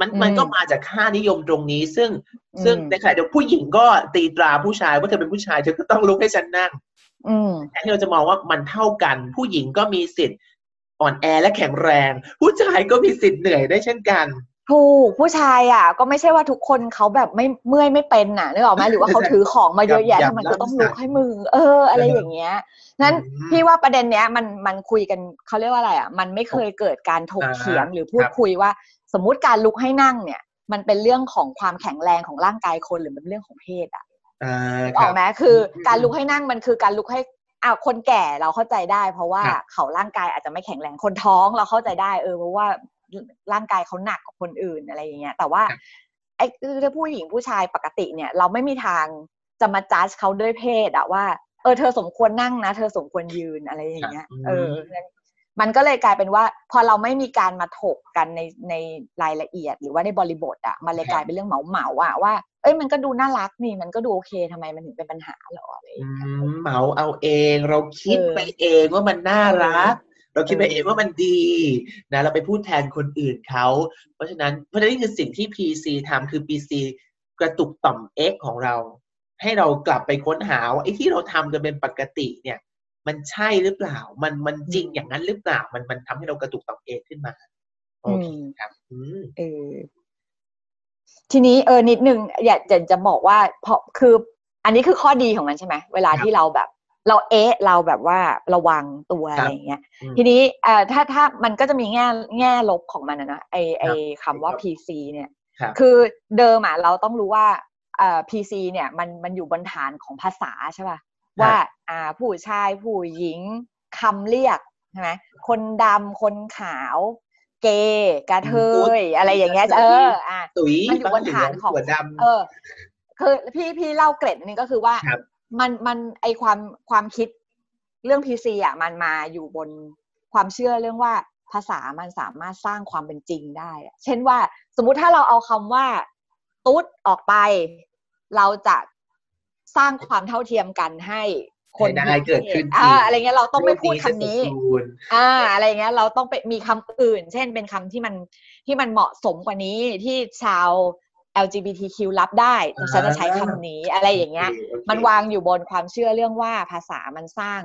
มันมันก็มาจากค่านิยมตรงนี้ ซึ่งซึ่งในขณะเดียวผู้หญิงก็ตีตราผู้ชายว่าเธอเป็นผู้ชายเธอก็ต้องลุกให้ฉันนั่งแทนที่เราจะมองว่ามันเท่ากัน ผู้หญิงก็มีสิทธิ์อ่อนแอและแข็งแรง ผู้ชายก็มีสิทธิ์เหนื่อยได้เช่นกัน ถูกผู้ชายอะ ก็ไม่ใช่ว่าทุกคนเขาแบบไม่เมื่อยไม่เป็นน่ะนึกออกไหมหรือว่าเขาถือของมาเยอะแยะทำไมก็ต้องลุกให้มือ เออ อะไรอย่างเงี้ยนั้นพี่ว่าประเด็นเนี้ยมันมันคุยกันเขาเรียกว่าอะไรอะ มันไม่เคยเกิดการถกเถียงหรือพูดคุยว่า สมมุติการลุกให้นั่งเนี่ย มันเป็นเรื่องของความแข็งแรงของร่างกายคนหรือมันเป็นเรื่องของเพศอะออกไหมคือการลุกให้นั่งมันคือการลุกให้อ้าวคนแก่เราเข้าใจได้ เพราะว่าเขาร่างกายอาจจะไม่แข็งแรงคนท้องเราเข้าใจได้ เออเพราะว่า ร่างกายเขาหนักกว่าคนอื่นอะไรอย่างเงี้ยแต่ว่าไอ้ถ้าผู้หญิงผู้ชายปกติเนี่ย เราไม่มีทางจะมาจัดเขาด้วยเพศอะว่าเออเธอสมควรนั่งนะ เธอสมควรยืนอะไรอย่างเงี้ยเออมันก็เลยกลายเป็นว่า พอเราไม่มีการมาถกกันในในรายละเอียด หรือว่าในบริบทอะมันเลยกลายเป็นเรื่องเหมาเหมาอะว่า เอ้ยมันก็ดูน่ารักนี่มันก็ดูโอเคทำไมมันถึงเป็นปัญหาหรออะไรเหมาเอาเอง เราคิดไปเองว่ามันน่ารัก เราคิดไปเองว่ามันดีนะเราไปพูดแทนคนอื่นเขาเพราะฉะนั้นเพราะฉะนั้นนี่คือสิ่งที่ PC ทำคือ PC กระตุกต่อม X ของเรา ให้เรากลับไปค้นหาว่าไอ้ที่เราทำกันเป็นปกติเนี่ย มันใช่หรือเปล่า มันมันจริงอย่างนั้นหรือเปล่า มันมันทำให้เรากระตุกต่อม X ขึ้นมาโอเคครับเออทีนี้เออนิดนึงอยากจะจะบอกว่าเพราะคือ อันนี้คือข้อดีของมันใช่ไหมเวลาที่เราแบบ เราเอ๊ะเราแบบว่าระวังตัวอะไรเงี้ย ทีนี้เอ่อถ้าถ้ามันก็จะมีแง่แง่ลบของมันนะไอไอคำว่า PC เนี่ย คือเดิมอะเราต้องรู้ว่าเอ่อ PC เนี่ยมันมันอยู่บนฐานของภาษาใช่ป่ะว่าอ่าผู้ชายผู้หญิงคำเรียกใช่ไหมคนดำคนขาว เกย์กระเทยอะไรอย่างเงี้ยเอออะมันอยู่บนฐานของเออคือพี่พี่เล่าเกร็ดนึงก็คือว่า มันมันไอความความคิดเรื่องพีซีอะมันมาอยู่บนความเชื่อเรื่องว่าภาษามันสามารถสร้างความเป็นจริงได้ เช่นว่าสมมุติถ้าเราเอาคำว่า ตุ๊ดออกไป เราจะสร้างความเท่าเทียมกันให้คนได้เกิดขึ้นอ่าอะไรเงี้ยเราต้องไม่พูดคำนี้อ่าอะไรเงี้ยเราต้องไปมีคำอื่น เช่นเป็นคำที่มันที่มันเหมาะสมกว่านี้ที่ชาว LGBTQ รับได้แต่ฉันจะใช้คำนี้อะไรอย่างเงี้ย มันวางอยู่บนความเชื่อเรื่องว่าภาษามันสร้าง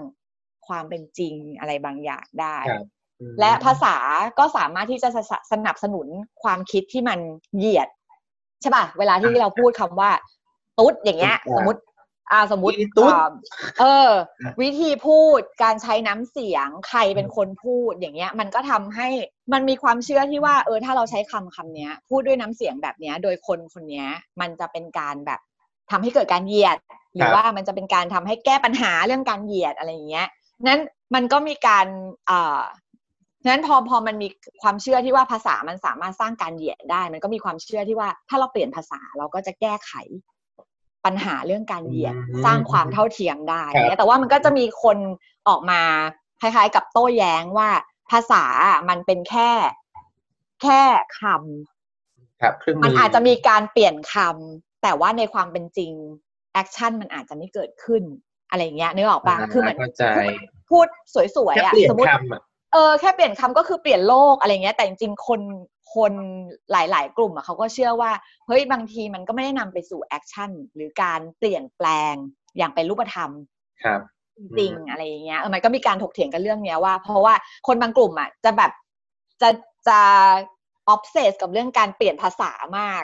ความเป็นจริงอะไรบางอย่างได้ และภาษาก็สามารถที่จะสนับสนุนความคิดที่มันเหยียด ใช่ป่ะ เวลาที่เราพูดคำว่า ตุ๊ดอย่างเงี้ย สมมติ อ่าสมมติตุ๊ดเออ วิธีพูดการใช้น้ำเสียงใครเป็นคนพูดอย่างเงี้ย มันก็ทำให้มันมีความเชื่อที่ว่า เออ ถ้าเราใช้คำคำเนี้ย พูดด้วยน้ำเสียงแบบเนี้ย โดยคนคนเนี้ย มันจะเป็นการแบบทำให้เกิดการเหยียด หรือว่ามันจะเป็นการทำให้แก้ปัญหาเรื่องการเหยียดอะไรอย่างเงี้ยนั้นมันก็มีการอ่าฉะนั้นพอพอมันมีความเชื่อที่ว่าภาษามันสามารถสร้างการเหยียดได้ มันก็มีความเชื่อที่ว่าถ้าเราเปลี่ยนภาษาเราก็จะแก้ไข ปัญหาเรื่องการเหยียดสร้างความเท่าเทียมได้ แต่ว่ามันก็จะมีคนออกมาคล้ายๆ กับโต้แย้งว่าภาษามันเป็นแค่แค่คำครับมันอาจจะมีการเปลี่ยนคำแต่ว่าในความเป็นจริง action มันอาจจะไม่เกิดขึ้นอะไรเงี้ยนึกออกปะคือเหมือนพูดสวยๆอะสมมติเออแค่เปลี่ยนคำก็คือเปลี่ยนโลกอะไรเงี้ยแต่จริงๆคน คนหลาย ๆ กลุ่มอะเขาก็เชื่อว่าเฮ้ยบางทีมันก็ไม่ได้นำไปสู่ action หรือการเปลี่ยนแปลงอย่างเป็นรูปธรรมครับจริงอะไรอย่างเงี้ยเออมันก็มีการถกเถียงกันเรื่องเนี้ยว่า เพราะว่าคนบางกลุ่มอะจะแบบจะจะ obsess กับเรื่องการเปลี่ยนภาษามาก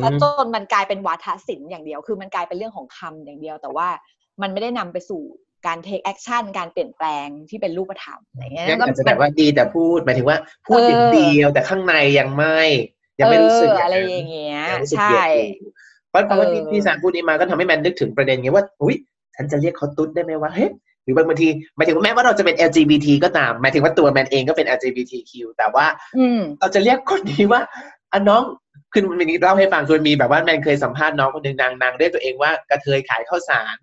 แล้วจนมันกลายเป็นวาทศิลป์อย่างเดียว คือมันกลายเป็นเรื่องของคำอย่างเดียว แต่ว่ามันไม่ได้นำไปสู่ การ take action การเปลี่ยนแปลงที่เป็นรูปธรรมอะไรเงี้ยก็จะแบบว่าดีแต่พูดหมายถึงว่าพูดอย่างเดียวแต่ข้างในยังไม่ยังไม่รู้สึกอะไรอย่างเงี้ยใช่เพราะเพราะว่าที่พี่ซันพูดนี้มาก็ทำให้แมนนึกถึงประเด็นเงี้ยว่าอุ้ยฉันจะเรียกเขาตุ๊ดได้ไหมว่าเฮ้ยหรือบางทีหมายถึงแม้ว่าเราจะเป็น LGBT ก็ตามหมายถึงว่าตัวแมนเองก็เป็น LGBTQ แต่ว่าเราจะเรียกคนนี้ว่าอันน้องคือมันมีเล่าให้ฟังคือมีแบบว่าแมนเคยสัมภาษณ์น้องคนหนึ่งนางนางเรียกตัวเองว่ากระเทยขายข้าวสาร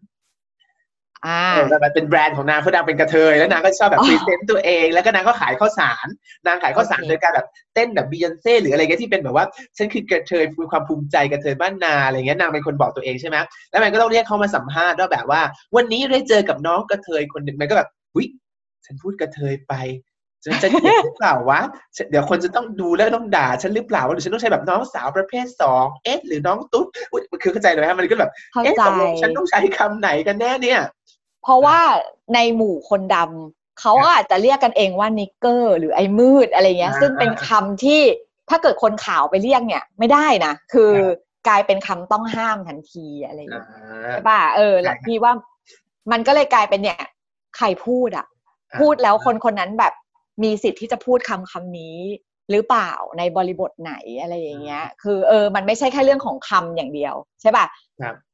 อ่ามันเป็นแบรนด์ของนางเขาดังเป็นกระเทย แล้วนางก็ชอบแบบ present ตัวเอง แล้วก็นางก็ขายข้าวสาร นางขายข้าวสารโดยการแบบเต้นแบบบียอนเซ่หรืออะไรเงี้ยที่เป็นแบบว่า ฉันคือกระเทยมีความภูมิใจกระเทยบ้านนาอะไรเงี้ยนางเป็นคนบอกตัวเองใช่ไหมแล้วมันก็ต้องเรียกเขามาสัมภาษณ์ว่าแบบว่า วันนี้ได้เจอกับน้องกระเทยคนหนึ่งมันก็แบบวิฉันพูดกระเทยไปฉันจะเหยียดหรือเปล่าวะ เดี๋ยวคนจะต้องดูแล้วต้องด่าฉันหรือเปล่าว่าหรือฉันต้องใช้แบบน้องสาวประเภทสองเอ๊ะหรือน้องตุ๊ดคือเข้าใจเลยฮะมันก็แบบเอ๊ะตกลงฉันต้องใช้คำไหนกันแน่เนี่ย เพราะว่าในหมู่คนดำเขาอาจจะเรียกกันเองว่านิกเกอร์ หรือไอ้มืดอะไรเงี้ย ซึ่งเป็นคำที่ถ้าเกิดคนขาวไปเรียกเนี่ยไม่ได้นะ คือกลายเป็นคำต้องห้ามทันทีอะไรอย่างเงี้ยใช่ป่ะเออแล้วพี่ว่ามันก็เลยกลายเป็นเนี่ย ใครพูดอะ พูดแล้วคนคนนั้นแบบมีสิทธิ์ที่จะพูดคำคำนี้หรือเปล่าในบริบทไหนอะไรอย่างเงี้ย คือเออ มันไม่ใช่แค่เรื่องของคำอย่างเดียว ใช่ป่ะ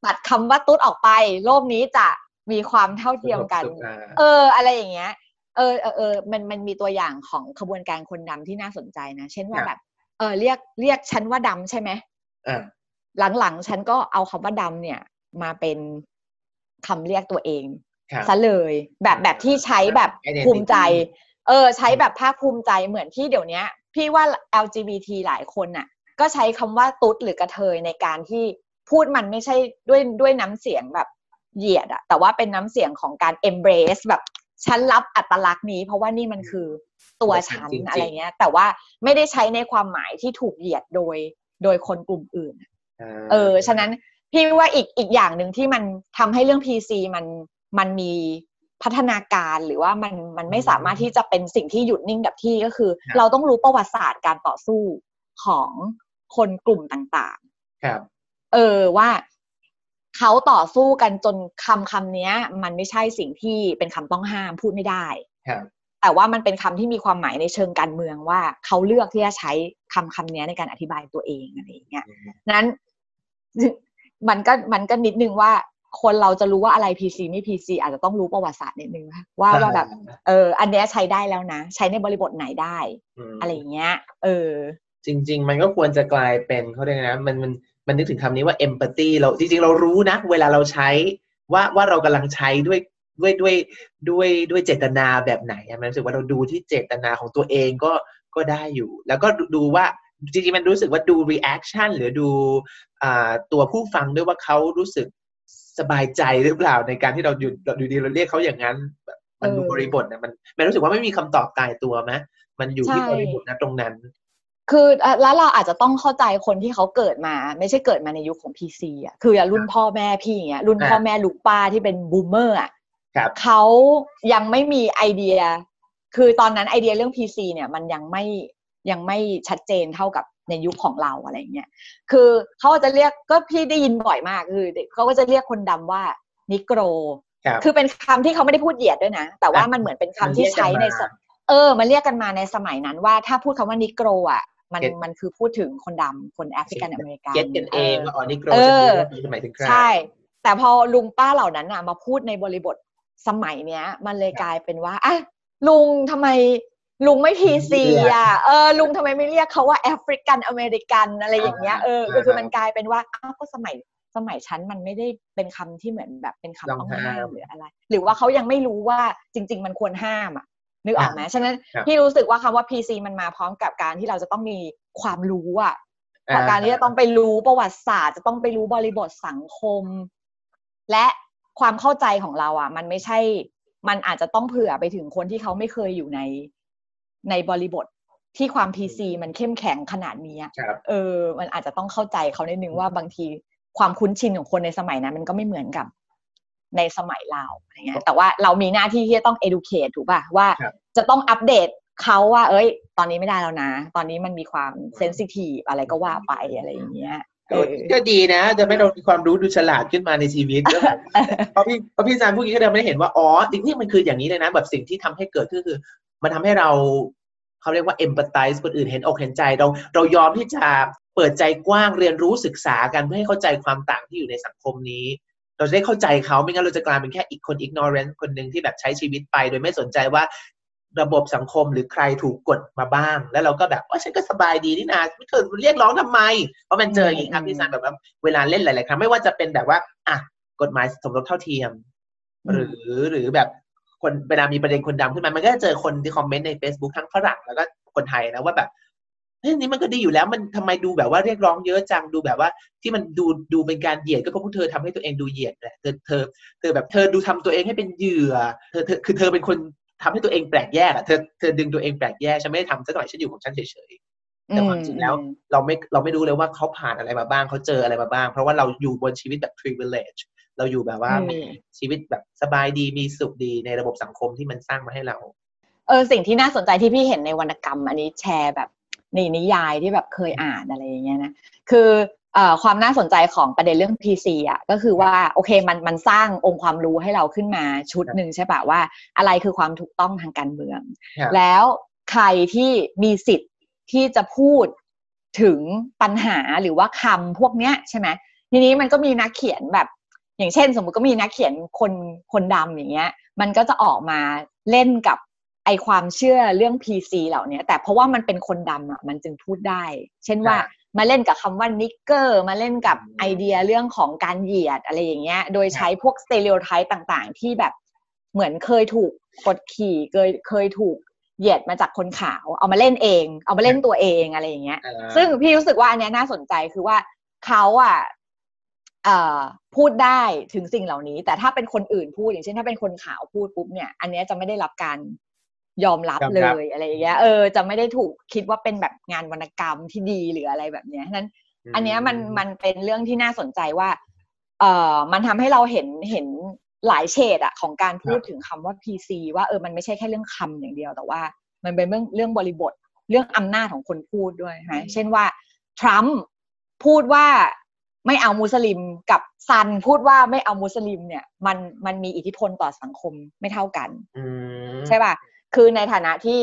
ตัดคำว่าตุ๊ดออกไป โลกนี้จะ มีความเท่าเทียมกัน เออ อะไรอย่างเงี้ย เออเออเออมันมันมีตัวอย่างของขบวนการคนดำที่น่าสนใจนะ เช่นว่าแบบ เออเรียกเรียกฉันว่าดำใช่ไหมหลังๆ ฉันก็เอาคำว่าดำเนี่ย มาเป็นคำเรียกตัวเองซะเลยแบบแบบที่ใช้แบบภูมิใจ เออ ใช้แบบภาคภูมิใจเหมือนที่เดี๋ยวนี้พี่ว่า LGBT หลายคนน่ะ ก็ใช้คำว่าตุ๊ดหรือกระเทยในการที่พูดมันไม่ใช่ด้วยด้วยน้ำเสียงแบบ เหยียดอะแต่ว่าเป็นน้ำเสียงของการ embrace แบบฉันรับอัตลักษณ์นี้ เพราะว่านี่มันคือตัวฉันอะไรเงี้ย แต่ว่าไม่ได้ใช้ในความหมายที่ถูกเหยียดโดยโดยคนกลุ่มอื่นเออฉะนั้นพี่ว่าอีกอีกอย่างหนึ่งที่มันทำให้เรื่อง PC มันมันมีพัฒนาการหรือว่ามันมันไม่สามารถที่จะเป็นสิ่งที่หยุดนิ่งกับที่ก็คือ เราต้องรู้ประวัติศาสตร์การต่อสู้ของคนกลุ่มต่าง ๆ ครับ เออว่า เขาต่อสู้กันจนคำคำนี้มันไม่ใช่สิ่งที่เป็นคำต้องห้ามพูดไม่ได้แต่ว่ามันเป็นคำที่มีความหมายในเชิงการเมืองว่าเขาเลือกที่จะใช้คำคำนี้ในการอธิบายตัวเองอะไรอย่างเงี้ยนั้นมันก็มันก็นิดนึงว่าคนเราจะรู้ว่าอะไร PC ไม่ PC อาจจะต้องรู้ประวัติศาสตร์นิดนึงว่าว่าแบบเอออันนี้ใช้ได้แล้วนะ ใช้ในบริบทไหนได้ อะไรอย่างเงี้ย เออ จริง ๆ มันก็ควรจะกลายเป็นเขาเรียกนะมันมัน มันนึกถึงคำนี้ว่า empathy เราจริงๆ เรารู้นะ เวลาเราใช้ว่าว่าเรากำลังใช้ด้วยด้วยด้วยด้วยด้วยเจตนาแบบไหนมันรู้สึกว่าเราดูที่เจตนาของตัวเองก็ก็ได้อยู่ แล้วก็ดูว่าจริงๆ มันรู้สึกว่าดู reaction หรือดูตัวผู้ฟังด้วยว่าเขารู้สึกสบายใจหรือเปล่าในการที่เราอยู่อยู่ดีเราเรียกเขาอย่างนั้นมันดูบริบทนะมันมันรู้สึกว่าไม่มีคำตอบตายตัวไหมมันอยู่ที่บริบทนะตรงนั้น คือแล้วเราอาจจะต้องเข้าใจคนที่เขาเกิดมา ไม่ใช่เกิดมาในยุคของ PC อะคือรุ่นพ่อแม่พี่อย่างเงี้ยรุ่นพ่อแม่ลุงป้าที่เป็น boomer อะเขายังไม่มีไอเดีย คือตอนนั้นไอเดียเรื่อง PC เนี่ยมันยังไม่ยังไม่ชัดเจนเท่ากับในยุคของเราอะไรเงี้ยคือเขาจะเรียกก็พี่ได้ยินบ่อยมากคือเขาก็จะเรียกคนดำว่านิโกรคือเป็นคำที่เขาไม่ได้พูดเหยียดด้วยนะ แต่ว่ามันเหมือนเป็นคำที่ใช้ในเออ มันเรียกกันมาในสมัยนั้นว่าถ้าพูดคำว่านิโกรอะ มันมันคือพูดถึงคนดำคนแอฟริกันอเมริกันเก็ตกันเองว่าอ๋อนิโกรจะหมายถึงใครใช่ แต่พอลุงป้าเหล่านั้นอะมาพูดในบริบทสมัยเนี้ย มันเลยกลายเป็นว่าอะลุงทำไมลุงไม่ PC อะเออลุงทำไมไม่เรียกเขาว่าแอฟริกันอเมริกันอะไรอย่างเงี้ยเออคือมันกลายเป็นว่าอ้าวก็สมัยสมัยชั้นมันไม่ได้เป็นคำที่เหมือนแบบเป็นคำต้องห้ามหรืออะไร หรือว่าเขายังไม่รู้ว่าจริง ๆ มันควรห้ามอะ นึกออกไหมฉะนั้นพี่รู้สึกว่าคำว่า PC มันมาพร้อมกับการที่เราจะต้องมีความรู้อะการที่จะต้องไปรู้ประวัติศาสตร์ จะต้องไปรู้บริบทสังคม และความเข้าใจของเราอะมันไม่ใช่ มันอาจจะต้องเผื่อไปถึงคนที่เขาไม่เคยอยู่ในในบริบทที่ความ PC มันเข้มแข็งขนาดนี้เออ มันอาจจะต้องเข้าใจเขาในนึงว่าบางทีความคุ้นชินของคนในสมัยนั้นมันก็ไม่เหมือนกับ ในสมัยเราอะไรเงี้ยแต่ว่าเรามีหน้าที่ที่จะต้อง educate ถูกป่ะว่าจะต้องอัปเดตเขาว่า เอ้ย ตอนนี้ไม่ได้แล้วนะ ตอนนี้มันมีความเซนซิทีฟอะไรก็ว่าไปอะไรอย่างเงี้ยก็ดีนะ จะไม่เรามีความรู้ดูฉลาดขึ้นมาในชีวิตก็แบบเพราะพี่เพราะพี่ซานพูดงี้ก็เดาไม่ได้เห็นว่าอ๋อจริงนี่มันคืออย่างนี้เลยนะ แบบสิ่งที่ทำให้เกิดขึ้นคือ มันทำให้เราเขาเรียกว่าเอมพัตไตส์คนอื่นเห็นอกเห็นใจเราเรายอมที่จะเปิดใจกว้างเรียนรู้ศึกษากันเพื่อให้เข้าใจความต่างที่อยู่ในสังคมนี้ เราจะได้เข้าใจเขาไม่งั้นเราจะกลายเป็นแค่อีกคน ignorant คนหนึ่งที่แบบใช้ชีวิตไปโดยไม่สนใจว่าระบบสังคมหรือใครถูกกดมาบ้าง แล้วเราก็แบบว่าฉันก็สบายดีนี่นาไม่เคยเรียกร้องทำไม เพราะมันเจออย่างนี้ครับพี่ซันแบบว่าเวลาเล่นหลาย ๆ ครั้งไม่ว่าจะเป็นแบบว่า อะกฎหมายสมรสเท่าเทียม หรือหรือแบบคนเวลามีประเด็นคนดำขึ้นมา มันก็จะเจอคนที่คอมเมนต์ใน Facebook ทั้งฝรั่งแล้วก็คนไทยนะว่าแบบ เฮ้ยนี้มันก็ดีอยู่แล้วมันทำไมดูแบบว่าเรียกร้องเยอะจังดูแบบว่า ที่มันดูดูเป็นการเหยียดก็เพราะพวกเธอทำให้ตัวเองดูเหยียดแหละเธอเธอเธอแบบเธอดูทำตัวเองให้เป็นเหยื่อเธอเธอคือเธอเป็นคนทำให้ตัวเองแปลกแยกอะเธอเธอดึงตัวเองแปลกแยกฉันไม่ได้ทำซะหน่อยฉันอยู่ของฉันเฉยๆแต่ความจริงแล้วเราไม่เราไม่รู้เลยว่าเขาผ่านอะไรมาบ้างเขาเจออะไรมาบ้าง เพราะว่าเราอยู่บนชีวิตแบบ privilege เราอยู่แบบว่ามีชีวิตแบบสบายดีมีสุขดีในระบบสังคมที่มันสร้างมาให้เราเออสิ่งที่น่าสนใจที่พี่เห็นในวรรณกรรม อันนี้แชร์แบบ ในนิยายที่แบบเคยอ่านอะไรอย่างเงี้ยนะคือความน่าสนใจของประเด็นเรื่อง PC อะก็คือว่าโอเคมันมันสร้างองค์ความรู้ให้เราขึ้นมาชุดหนึ่งใช่ปะว่าอะไรคือความถูกต้องทางการเมือง แล้วใครที่มีสิทธิ์ที่จะพูดถึงปัญหาหรือว่าคำพวกเนี้ยใช่ไหมทีนี้มันก็มีนักเขียนแบบ อย่างเช่น สมมุติก็มีนักเขียนคนคนดำอย่างเงี้ย มันก็จะออกมาเล่นกับ ไอความเชื่อเรื่อง PC เหล่านี้แต่เพราะว่ามันเป็นคนดำอะมันจึงพูดได้ เช่นว่ามาเล่นกับคำว่านิกเกอร์มาเล่นกับไอเดียเรื่องของการเหยียดอะไรอย่างเงี้ย โดยใช้พวกสเตเรโอไทป์ต่างๆ ที่แบบเหมือนเคยถูกกดขี่เคยเคยถูกเหยียดมาจากคนขาว เอามาเล่นเอง เอามาเล่นตัวเองอะไรอย่างเงี้ย ซึ่งพี่รู้สึกว่าอันเนี้ยน่าสนใจคือว่าเขาอะพูดได้ถึงสิ่งเหล่านี้ แต่ถ้าเป็นคนอื่นพูดอย่างเช่นถ้าเป็นคนขาวพูดปุ๊บเนี่ย อันนี้จะไม่ได้รับการ ยอมรับเลยอะไรอย่างเงี้ยเออจะไม่ได้ถูกคิดว่าเป็นแบบงานวรรณกรรมที่ดีหรืออะไรแบบเนี้ยนั้น อันเนี้ยมันมันเป็นเรื่องที่น่าสนใจว่า เอ่อมันทำให้เราเห็นเห็นหลายเฉดอะของการพูดถึงคำว่า PC ว่าเออมันไม่ใช่แค่เรื่องคำอย่างเดียว แต่ว่ามันเป็นเรื่องเรื่องบริบท เรื่องอำนาจของคนพูดด้วยฮะเช่นว่าทรัมป์พูดว่าไม่เอามุสลิมกับซันพูดว่าไม่เอามุสลิมเนี่ย มันมันมีอิทธิพลต่อสังคมไม่เท่ากันใช่ป่ะ คือในฐานะที่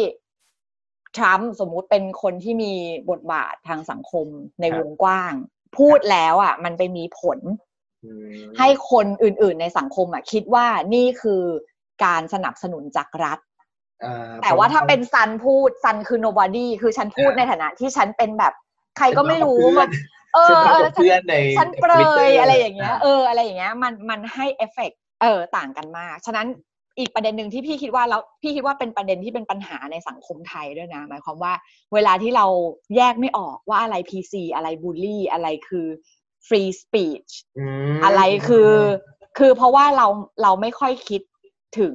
ทรัมป์สมมุติเป็นคนที่มีบทบาททางสังคมในวงกว้าง พูดแล้วอะ มันไปมีผล ให้คนอื่น ๆ ในสังคมอะ คิดว่านี่คือการสนับสนุนจากรัฐแต่ว่าถ้าเป็นซันพูดซันคือ nobody คือฉันพูดในฐานะที่ฉันเป็นแบบ ใครก็ไม่รู้มันเออฉันเปรยอะไรอย่างเงี้ย เอออะไรอย่างเงี้ย มันมันให้เอฟเฟกเออต่างกันมาก ฉะนั้น อีกประเด็นหนึ่งที่พี่คิดว่าแล้วพี่คิดว่าเป็นประเด็นที่เป็นปัญหาในสังคมไทยด้วยนะ หมายความว่า เวลาที่เราแยกไม่ออกว่าอะไร PC อะไรบูลลี่ อะไรคือ free speech อะไรคือ คือเพราะว่าเราเราไม่ค่อยคิดถึง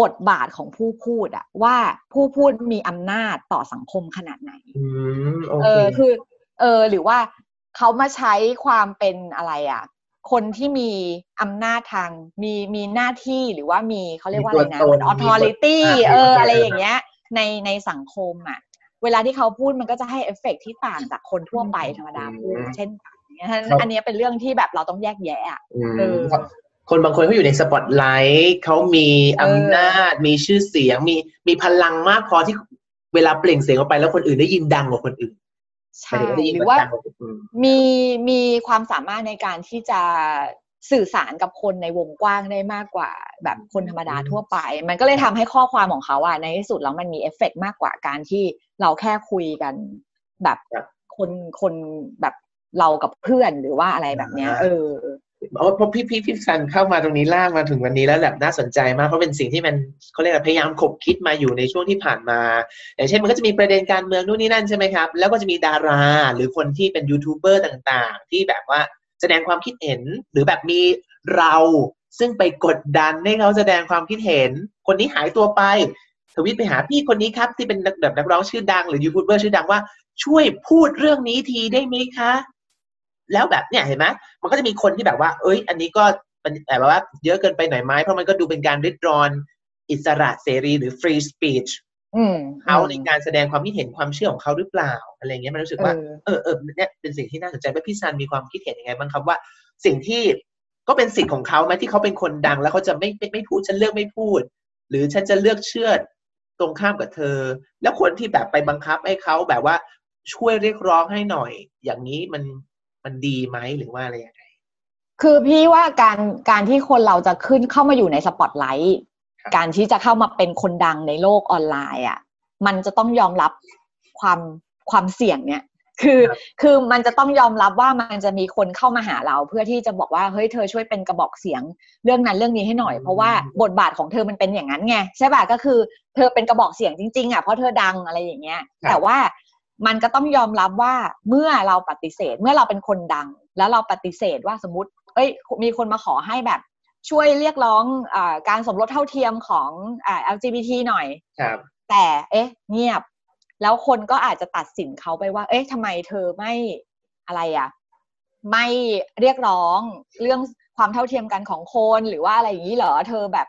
บทบาทของผู้พูดอะว่าผู้พูดมีอำนาจต่อสังคมขนาดไหนเออคือ เออหรือว่าเขามาใช้ความเป็นอะไรอะ คนที่มีอำนาจทางมีมีหน้าที่หรือว่ามีเขาเรียกว่าอะไรนะ authority เอออะไรอย่างเงี้ยในในสังคมอะเวลาที่เขาพูดมันก็จะให้เอฟเฟกที่ต่างจากคนทั่วไปธรรมดาพูดเช่นกันอันนี้เป็นเรื่องที่แบบเราต้องแยกแยะเออคนบางคนเขาอยู่ในสปอตไลท์เขามีอำนาจ มีชื่อเสียง มีมีพลังมากพอที่เวลาเปล่งเสียงออกไปแล้วคนอื่นได้ยินดังกว่าคนอื่น ใช่หรือว่ามีมีความสามารถในการที่จะสื่อสารกับคนในวงกว้างได้มากกว่า แบบคนธรรมดาทั่วไป มันก็เลยทำให้ข้อความของเขาอะในที่สุดแล้วมันมีเอฟเฟกมากกว่าการที่เราแค่คุยกัน แบบคนคนแบบเรากับเพื่อนหรือว่าอะไรแบบเนี้ย เออ เพราะพี่พี่พี่ซันเข้ามาตรงนี้ล่างมาถึงวันนี้แล้วแบบน่าสนใจมากเพราะเป็นสิ่งที่มันเขาเรียกพยายามขบคิดมาอยู่ในช่วงที่ผ่านมา อย่างเช่นมันก็จะมีประเด็นการเมืองนู่นนี่นั่นใช่ไหมครับ แล้วก็จะมีดารา หรือคนที่เป็นยูทูบเบอร์ต่างๆ ที่แบบว่าแสดงความคิดเห็น หรือแบบมีเราซึ่งไปกดดันให้เขาแสดงความคิดเห็น คนนี้หายตัวไปทวิตไปหาพี่คนนี้ครับที่เป็นแบบนักร้องชื่อดังหรือยูทูบเบอร์ชื่อดังว่าช่วยพูดเรื่องนี้ทีได้ไหมคะ แล้วแบบเนี่ยเห็นไหมมันก็จะมีคนที่แบบว่า เอ้ย อันนี้ก็มันแบบว่า เยอะเกินไปหน่อยไหมเพราะมันก็ดูเป็นการริดรอน อิสระเสรีหรือ free speech เขาในการแสดงความคิดเห็นความเชื่อของเขาหรือเปล่าอะไรเงี้ยมันรู้สึกว่าเออเออเนี่ยเป็นสิ่งที่น่าสนใจว่าพี่ซันมีความคิดเห็นยังไงบ้างครับว่า สิ่งที่ก็เป็นสิทธิ์ของเขาไหมที่เขาเป็นคนดัง แล้วเขาจะไม่ไม่ไม่พูดฉันเลือกไม่พูด หรือฉันจะเลือกเชื่อตรงข้ามกับเธอ แล้วคนที่แบบไปบังคับให้เขาแบบว่าช่วยเรียกร้องให้หน่อย อย่างนี้มัน มันดีไหมหรือว่าอะไรยังไงคือพี่ว่าการการที่คนเราจะขึ้นเข้ามาอยู่ในสปอตไลท์การที่จะเข้ามาเป็นคนดังในโลกออนไลน์อะมันจะต้องยอมรับความความเสี่ยงเนี่ยคือคือมันจะต้องยอมรับว่ามันจะมีคนเข้ามาหาเรา เพื่อที่จะบอกว่าเฮ้ยเธอช่วยเป็นกระบอกเสียงเรื่องนั้นเรื่องนี้ให้หน่อย เพราะว่าบทบาทของเธอมันเป็นอย่างนั้นไงใช่ป่ะก็คือเธอเป็นกระบอกเสียงจริงๆอะเพราะเธอดังอะไรอย่างเงี้ยแต่ว่า มันก็ต้องยอมรับว่าเมื่อเราปฏิเสธเมื่อเราเป็นคนดัง แล้วเราปฏิเสธว่าสมมติ เอ้ย มีคนมาขอให้แบบ ช่วยเรียกร้องอการสมรสเท่าเทียมของอ LGBT หน่อยครับแต่เอ๊ะ เงียบ แล้วคนก็อาจจะตัดสินเขาไปว่า เอ๊ะทำไมเธอไม่อะไรอะไม่เรียกร้องเรื่องความเท่าเทียมกันของคนหรือว่าอะไรอย่างนี้เหรอเธอแบบ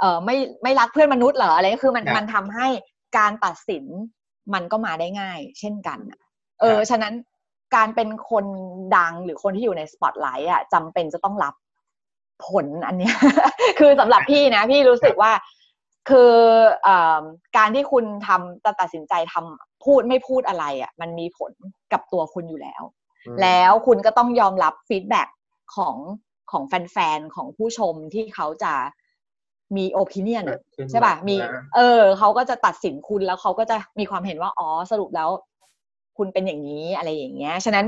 เออไม่ไม่รักเพื่อนมนุษย์เหรออะไรคือมันมันทำให้การตัดสิน มันก็มาได้ง่าย เช่นกันเออ ฉะนั้นการเป็นคนดังหรือคนที่อยู่ในสปอตไลท์อะจำเป็นจะต้องรับผลอันเนี้ยคือสำหรับพี่นะ พี่รู้สึกว่าคืออการที่คุณทำตัดสินใจทำพูดไม่พูดอะไรอะ มันมีผลกับตัวคุณอยู่แล้ว แล้วคุณก็ต้องยอมรับฟีดแบ็ของของแฟนๆ ของผู้ชมที่เขาจะ มีโอปิเนียนใช่ป่ะมีเออเขาก็จะตัดสินคุณแล้วเขาก็จะมีความเห็นว่าอ๋อสรุปแล้ว คุณเป็นอย่างนี้อะไรอย่างเงี้ยฉะนั้น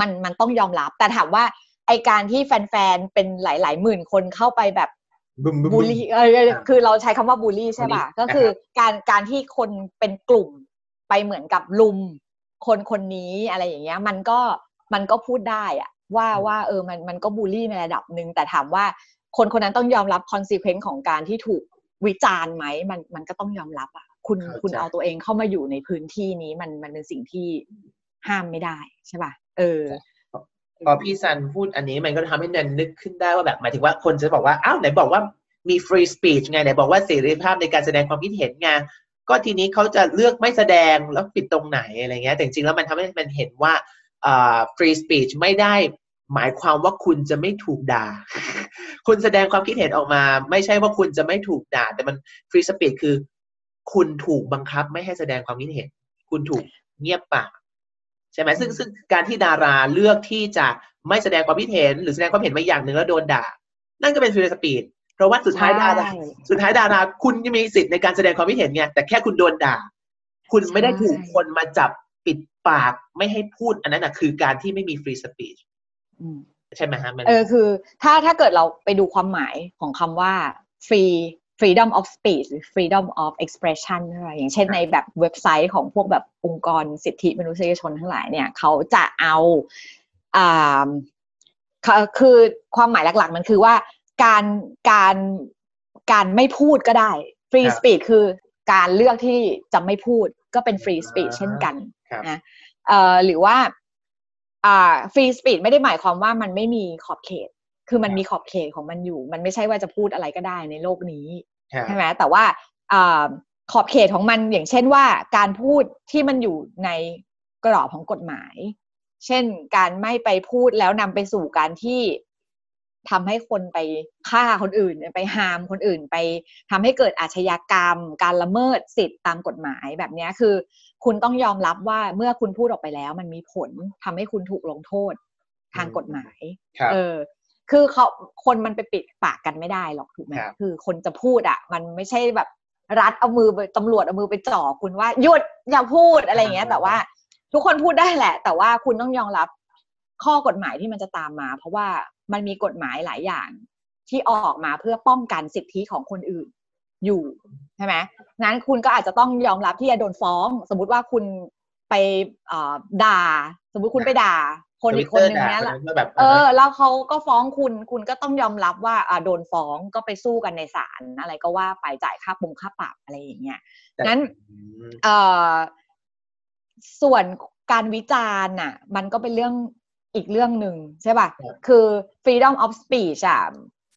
มันมันต้องยอมรับ แต่ถามว่าไอการที่แฟนๆ เป็นหลายๆหมื่นคนเข้าไปแบบบูลลี่เออคือเราใช้คำว่าบูลลี่ใช่ป่ะก็คือการการที่คนเป็นกลุ่มไปเหมือนกับรุม คนคนนี้อะไรอย่างเงี้ย มันก็มันก็พูดได้อะว่าว่าเออมันมันก็บูลลี่ในระดับหนึ่งแต่ถามว่า คนคนนั้นต้องยอมรับ consequence ของการที่ถูกวิจารณ์ไหมมันมันก็ต้องยอมรับอะคุณคุณเอาตัวเองเข้ามาอยู่ในพื้นที่นี้มันมันเป็นสิ่งที่ห้ามไม่ได้ใช่ป่ะเออพอพี่ซันพูดอันนี้มันก็ทำให้นันนึกขึ้นได้ว่าแบบหมายถึงว่าคนจะบอกว่าอ้าวไหนบอกว่ามีฟรีสปีชไงไหนบอกว่าเสรีภาพในการแสดงความคิดเห็นไงก็ทีนี้เขาจะเลือกไม่แสดงแล้วปิดตรงไหนอะไรเงี้ยแต่จริงๆแล้วมันทำให้มันเห็นว่าอ่าฟรีสปีชไม่ได้ หมายความว่าคุณจะไม่ถูกด่า คุณแสดงความคิดเห็นออกมา ไม่ใช่ว่าคุณจะไม่ถูกด่า แต่มันฟรีสปีดคือ คุณถูกบังคับไม่ให้แสดงความคิดเห็น คุณถูกเงียบปากใช่ไหมซึ่งซึ่งการที่ดาราเลือกที่จะไม่แสดงความคิดเห็น หรือแสดงความเห็นมาอย่างหนึ่งแล้วโดนด่า นั่นก็เป็น free speech เพราะว่าสุดท้ายดาราสุดท้ายดารา คุณมีสิทธิ์ในการแสดงความคิดเห็นไงแต่แค่คุณโดนด่า คุณไม่ได้ถูกคนมาจับปิดปากไม่ให้พูดอันนั้นนะคือการที่ไม่มี free speech ใช่ไหมฮะเออคือ ถ้าถ้าเกิดเราไปดูความหมายของคำว่า free freedom of speech หรือ freedom of expression อะไรอย่างเช่นในแบบเว็บไซต์ของพวกแบบองค์กรสิทธิมนุษยชนทั้งหลายเนี่ยเขาจะเอาอ่าคือความหมายหลักๆ มันคือว่าการการการไม่พูดก็ได้ free speech คือการเลือกที่จะไม่พูดก็เป็น free speech เช่นกันนะเอ่อหรือว่า อ่า free speech ไม่ได้หมายความว่ามันไม่มีขอบเขต คือมันมีขอบเขตของมันอยู่ มันไม่ใช่ว่าจะพูดอะไรก็ได้ในโลกนี้ใช่ไหมแต่ว่าอ่าขอบเขตของมันอย่างเช่นว่าการพูดที่มันอยู่ในกรอบของกฎหมาย เช่นการไม่ไปพูดแล้วนำไปสู่การที่ทำให้คนไปฆ่าคนอื่น ไปหามคนอื่นไปทำให้เกิดอาชญากรรม การละเมิดสิทธิ์ตามกฎหมายแบบนี้คือ คุณต้องยอมรับว่าเมื่อคุณพูดออกไปแล้ว มันมีผลทำให้คุณถูกลงโทษทางกฎหมาย เออ คือเขาคนมันไปปิดปากกันไม่ได้หรอกถูกไหมคือคนจะพูดอะ มันไม่ใช่แบบรัฐเอามือไปตำรวจเอามือไปจ่อคุณว่าหยุดอย่าพูดอะไรเงี้ย แต่ว่าทุกคนพูดได้แหละ แต่ว่าคุณต้องยอมรับข้อกฎหมายที่มันจะตามมา เพราะว่ามันมีกฎหมายหลายอย่างที่ออกมาเพื่อป้องกันสิทธิของคนอื่น อยู่ใช่ไหมนั้นคุณก็อาจจะต้องยอมรับที่จะโดนฟ้อง สมมุติว่าคุณไปด่า สมมุติคุณไปด่า คนอีกคนหนึ่งเนี้ยแหละเออ แล้วเขาก็ฟ้องคุณคุณก็ต้องยอมรับว่าอ่าโดนฟ้องก็ไปสู้กันในศาลอะไรก็ว่าไปจ่ายค่าปงค่าปรับอะไรอย่างเงี้ยนั้นเอ่อส่วนการวิจารณ์น่ะ มันก็เป็นเรื่องอีกเรื่องหนึ่งใช่ป่ะ คือ freedom of speech อะ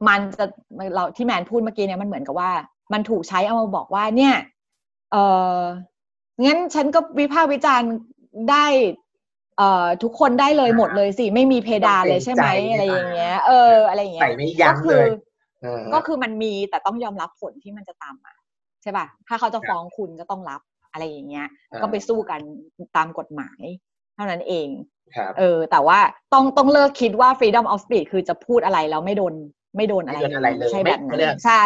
มันจะเราที่แมนพูดเมื่อกี้เนี่ยมันเหมือนกับว่า มันถูกใช้เอามาบอกว่าเนี่ย เอองั้นฉันก็วิพากษ์วิจารณ์ได้เอ่อทุกคนได้เลยหมดเลยสิ ไม่มีเพดานเลยใช่ไหมอะไรอย่างเงี้ย เออ อะไรอย่างเงี้ยก็คือก็คือมันมีแต่ต้องยอมรับผลที่มันจะตามมาใช่ป่ะถ้าเขาจะฟ้องคุณก็ต้องรับอะไรอย่างเงี้ย ก็ไปสู้กันตามกฎหมาย เท่านั้นเองเออ แต่ว่าต้องต้องเลิกคิดว่า freedom of speech คือจะพูดอะไรแล้วไม่โดน ไม่โดนอะไรใช่แบบนั้นใช่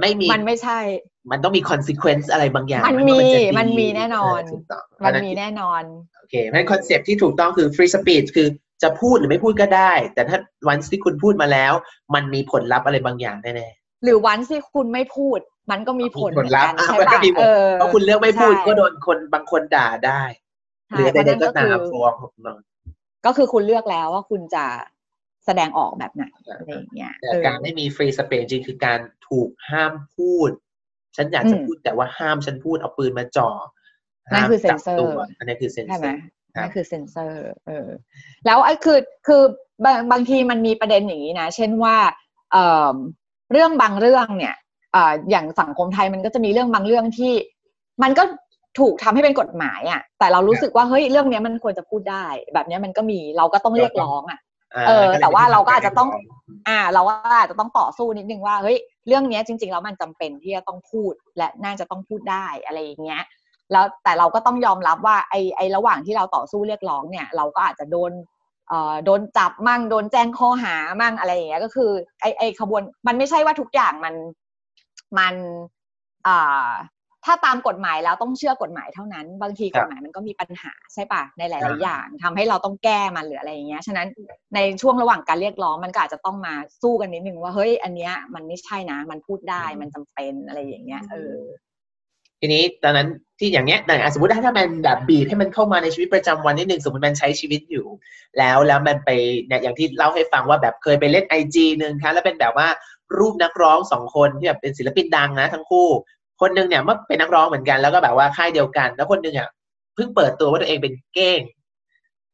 ไม่มีมันไม่ใช่ มันต้องมี consequence อะไรบางอย่าง มันมีมันมีแน่นอน มันมีแน่นอนโอเคเพราะคอนเซปที่ถูกต้องคือ free speech คือจะพูดหรือไม่พูดก็ได้ แต่ถ้าวันที่คุณพูดมาแล้ว มันมีผลลัพธ์อะไรบางอย่างแน่ๆหรือวันที่คุณไม่พูด มันก็มีผลลัพธ์ใช่ปะเพราะคุณเลือกไม่พูดก็โดนคนบางคนด่าได้ หรือใดๆก็ตามฟ้องก็คือคุณเลือกแล้วว่าคุณจะแส ดงออกแบบไหนอะไรเงี้ยแต่การไม่มี free speech จริงคือการถูกห้ามพูด ฉันอยากจะพูดแต่ว่าห้ามฉันพูดเอาปืนมาจ่อนั่นคือเซนเซอร์อันนี้คือเซนเซอร์นั่นคือเซนเซอร์ เออ แล้วไอ้คือคือบางบางทีมันมีประเด็นอย่างนี้นะ เช่นว่าเอ่อเรื่องบางเรื่องเนี่ยอ่าอย่างสังคมไทยมันก็จะมีเรื่องบางเรื่องที่ มันก็ถูกทำให้เป็นกฎหมายอะ แต่เรารู้สึกว่าเฮ้ยเรื่องนี้มันควรจะพูดได้ แบบนี้มันก็มีเราก็ต้องเรียกร้องอะ เออ แต่ว่าเราก็อาจจะต้อง อ่า เราก็อาจจะต้องต่อสู้นิดนึงว่าเฮ้ยเรื่องนี้จริงๆแล้วมันจำเป็นที่จะต้องพูดและน่าจะต้องพูดได้อะไรอย่างเงี้ยแล้วแต่เราก็ต้องยอมรับว่าไอ้ไอ้ระหว่างที่เราต่อสู้เรียกร้องเนี่ย เราก็อาจจะโดนเอ่อโดนจับมั่งโดนแจ้งข้อหามั่งอะไรอย่างเงี้ยก็คือไอ้ไอ้ขบวนมันไม่ใช่ว่าทุกอย่างมันมันอ่า ถ้าตามกฎหมายแล้วต้องเชื่อกฎหมายเท่านั้น บางทีกฎหมายมันก็มีปัญหาใช่ปะในหลาย ๆ อย่างทำให้เราต้องแก้มันหรืออะไรอย่างเงี้ยฉะนั้นในช่วงระหว่างการเรียกร้องมันก็อาจจะต้องมาสู้กันนิดนึงว่าเฮ้ยอันเนี้ยมันไม่ใช่นะ มันพูดได้มันจำเป็นอะไรอย่างเงี้ยเออทีนี้ตอนนั้นที่อย่างเงี้ยสมมติถ้ามันแบบบีบให้มันเข้ามาในชีวิตประจำวันนิดนึงสมมติมันใช้ชีวิตอยู่ แล้วแล้วมันไปเนี่ยอย่างที่เล่าให้ฟังว่าแบบเคยไปเล่นไอจีหนึ่งครับแล้วเป็นแบบว่ารูปนักร้องสองคนที่แบบเป็นศิลปินดังนะทั้งคู่ คนหนึ่งเนี่ยเมื่อเป็นนักร้องเหมือนกันแล้วก็แบบว่าค่ายเดียวกัน แล้วคนหนึ่งอะเพิ่งเปิดตัวว่าตัวเองเป็นเก้ง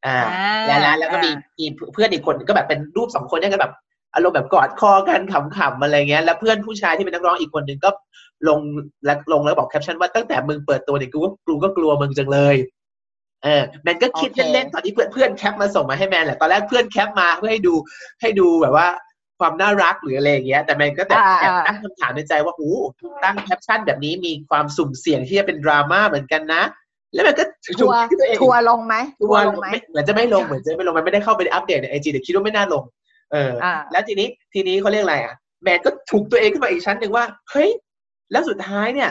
อ่า แล้วแล้วก็มีมีเพื่อนอีกคนก็แบบเป็นรูปสองคนเนี่ยก็แบบอารมณ์แบบกอดคอกันขำๆอะไรเงี้ย แล้วเพื่อนผู้ชายที่เป็นนักร้องอีกคนหนึ่งก็ลงแล้วลงแล้วบอกแคปชั่นว่าตั้งแต่มึงเปิดตัวเนี่ยกูก็กูก็กลัวมึงจังเลยเออแมนก็คิดเล่นๆตอนที่เพื่อนเพื่อนแคปมาส่งมาให้แมนแหละตอนแรกเพื่อนแคปมาเพื่อให้ดูให้ดูแบบว่า ความน่ารักหรืออะไรอย่างเงี้ย แต่มันก็แต่ตั้งคำถามในใจว่าโอ้ตั้งแคปชั่นแบบนี้มีความสุ่มเสี่ยงที่จะเป็นดราม่าเหมือนกันนะ แล้วมันก็ทัวร์ทัวร์ลงไหมทัวร์ลงไหมเหมือนจะไม่ลงเหมือนจะไม่ลงมันไม่ได้เข้าไปอัปเดตใน IG แต่คิดว่าไม่น่าลง เออ แล้วทีนี้ทีนี้เขาเรียกอะไรอะแมนก็ถูกตัวเองขึ้นมาอีกชั้นหนึ่งว่าเฮ้ยแล้วสุดท้ายเนี่ย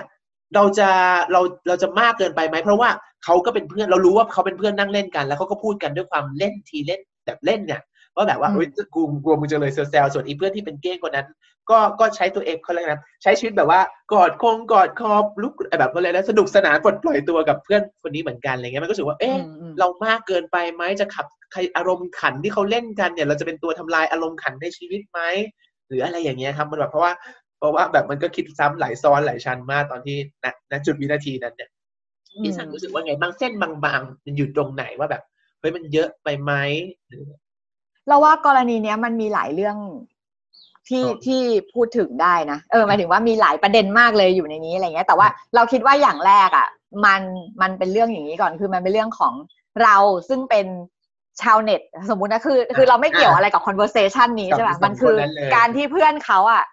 เราจะเราเราจะมากเกินไปไหมเพราะว่าเขาก็เป็นเพื่อนเรารู้ว่าเขาเป็นเพื่อนนั่งเล่นกัน แล้วเขาก็พูดกันด้วยความเล่นทีเล่นแบบเล่นเนี่ย ว่าแบบว่าเฮ้ยกูกลัวมึงจะเลยเซลล์ส่วนอีเพื่อนที่เป็นเก้งคนนั้น ก็ก็ใช้ตัวเองเขาเลยนะใช้ชีวิตแบบว่ากอดคงกอดคอลุกแบบอะไรนะสนุกสนานปลดปล่อยตัวกับเพื่อนคนนี้เหมือนกันอะไรเงี้ยมันก็รู้สึกว่าเอ๊ะเรามากเกินไปไหมจะขับใครอารมณ์ขันที่เขาเล่นกันเนี่ย เราจะเป็นตัวทำลายอารมณ์ขันในชีวิตไหมหรืออะไรอย่างเงี้ยครับมันแบบเพราะว่าเพราะว่าแบบมันก็คิดซ้ำหลายซ้อนหลายชั้นมากตอนที่ณณจุดวินาทีนั้นเนี่ยพี่สันรู้สึกว่าไงบางเส้นบางๆมันอยู่ตรงไหนว่าแบบเฮ้ยมันเยอะไปไหม เราว่ากรณีเนี้ยมันมีหลายเรื่องที่ที่พูดถึงได้นะเออหมายถึงว่ามีหลายประเด็นมากเลยอยู่ในนี้อะไรเงี้ย แต่ว่าเราคิดว่าอย่างแรกอะ มันมันเป็นเรื่องอย่างนี้ก่อนคือมันเป็นเรื่องของเราซึ่งเป็นชาวเน็ต สมมุตินะคือคือเราไม่เกี่ยวอะไรกับ conversation นี้ใช่ป่ะมันคือการที่เพื่อนเขาอะ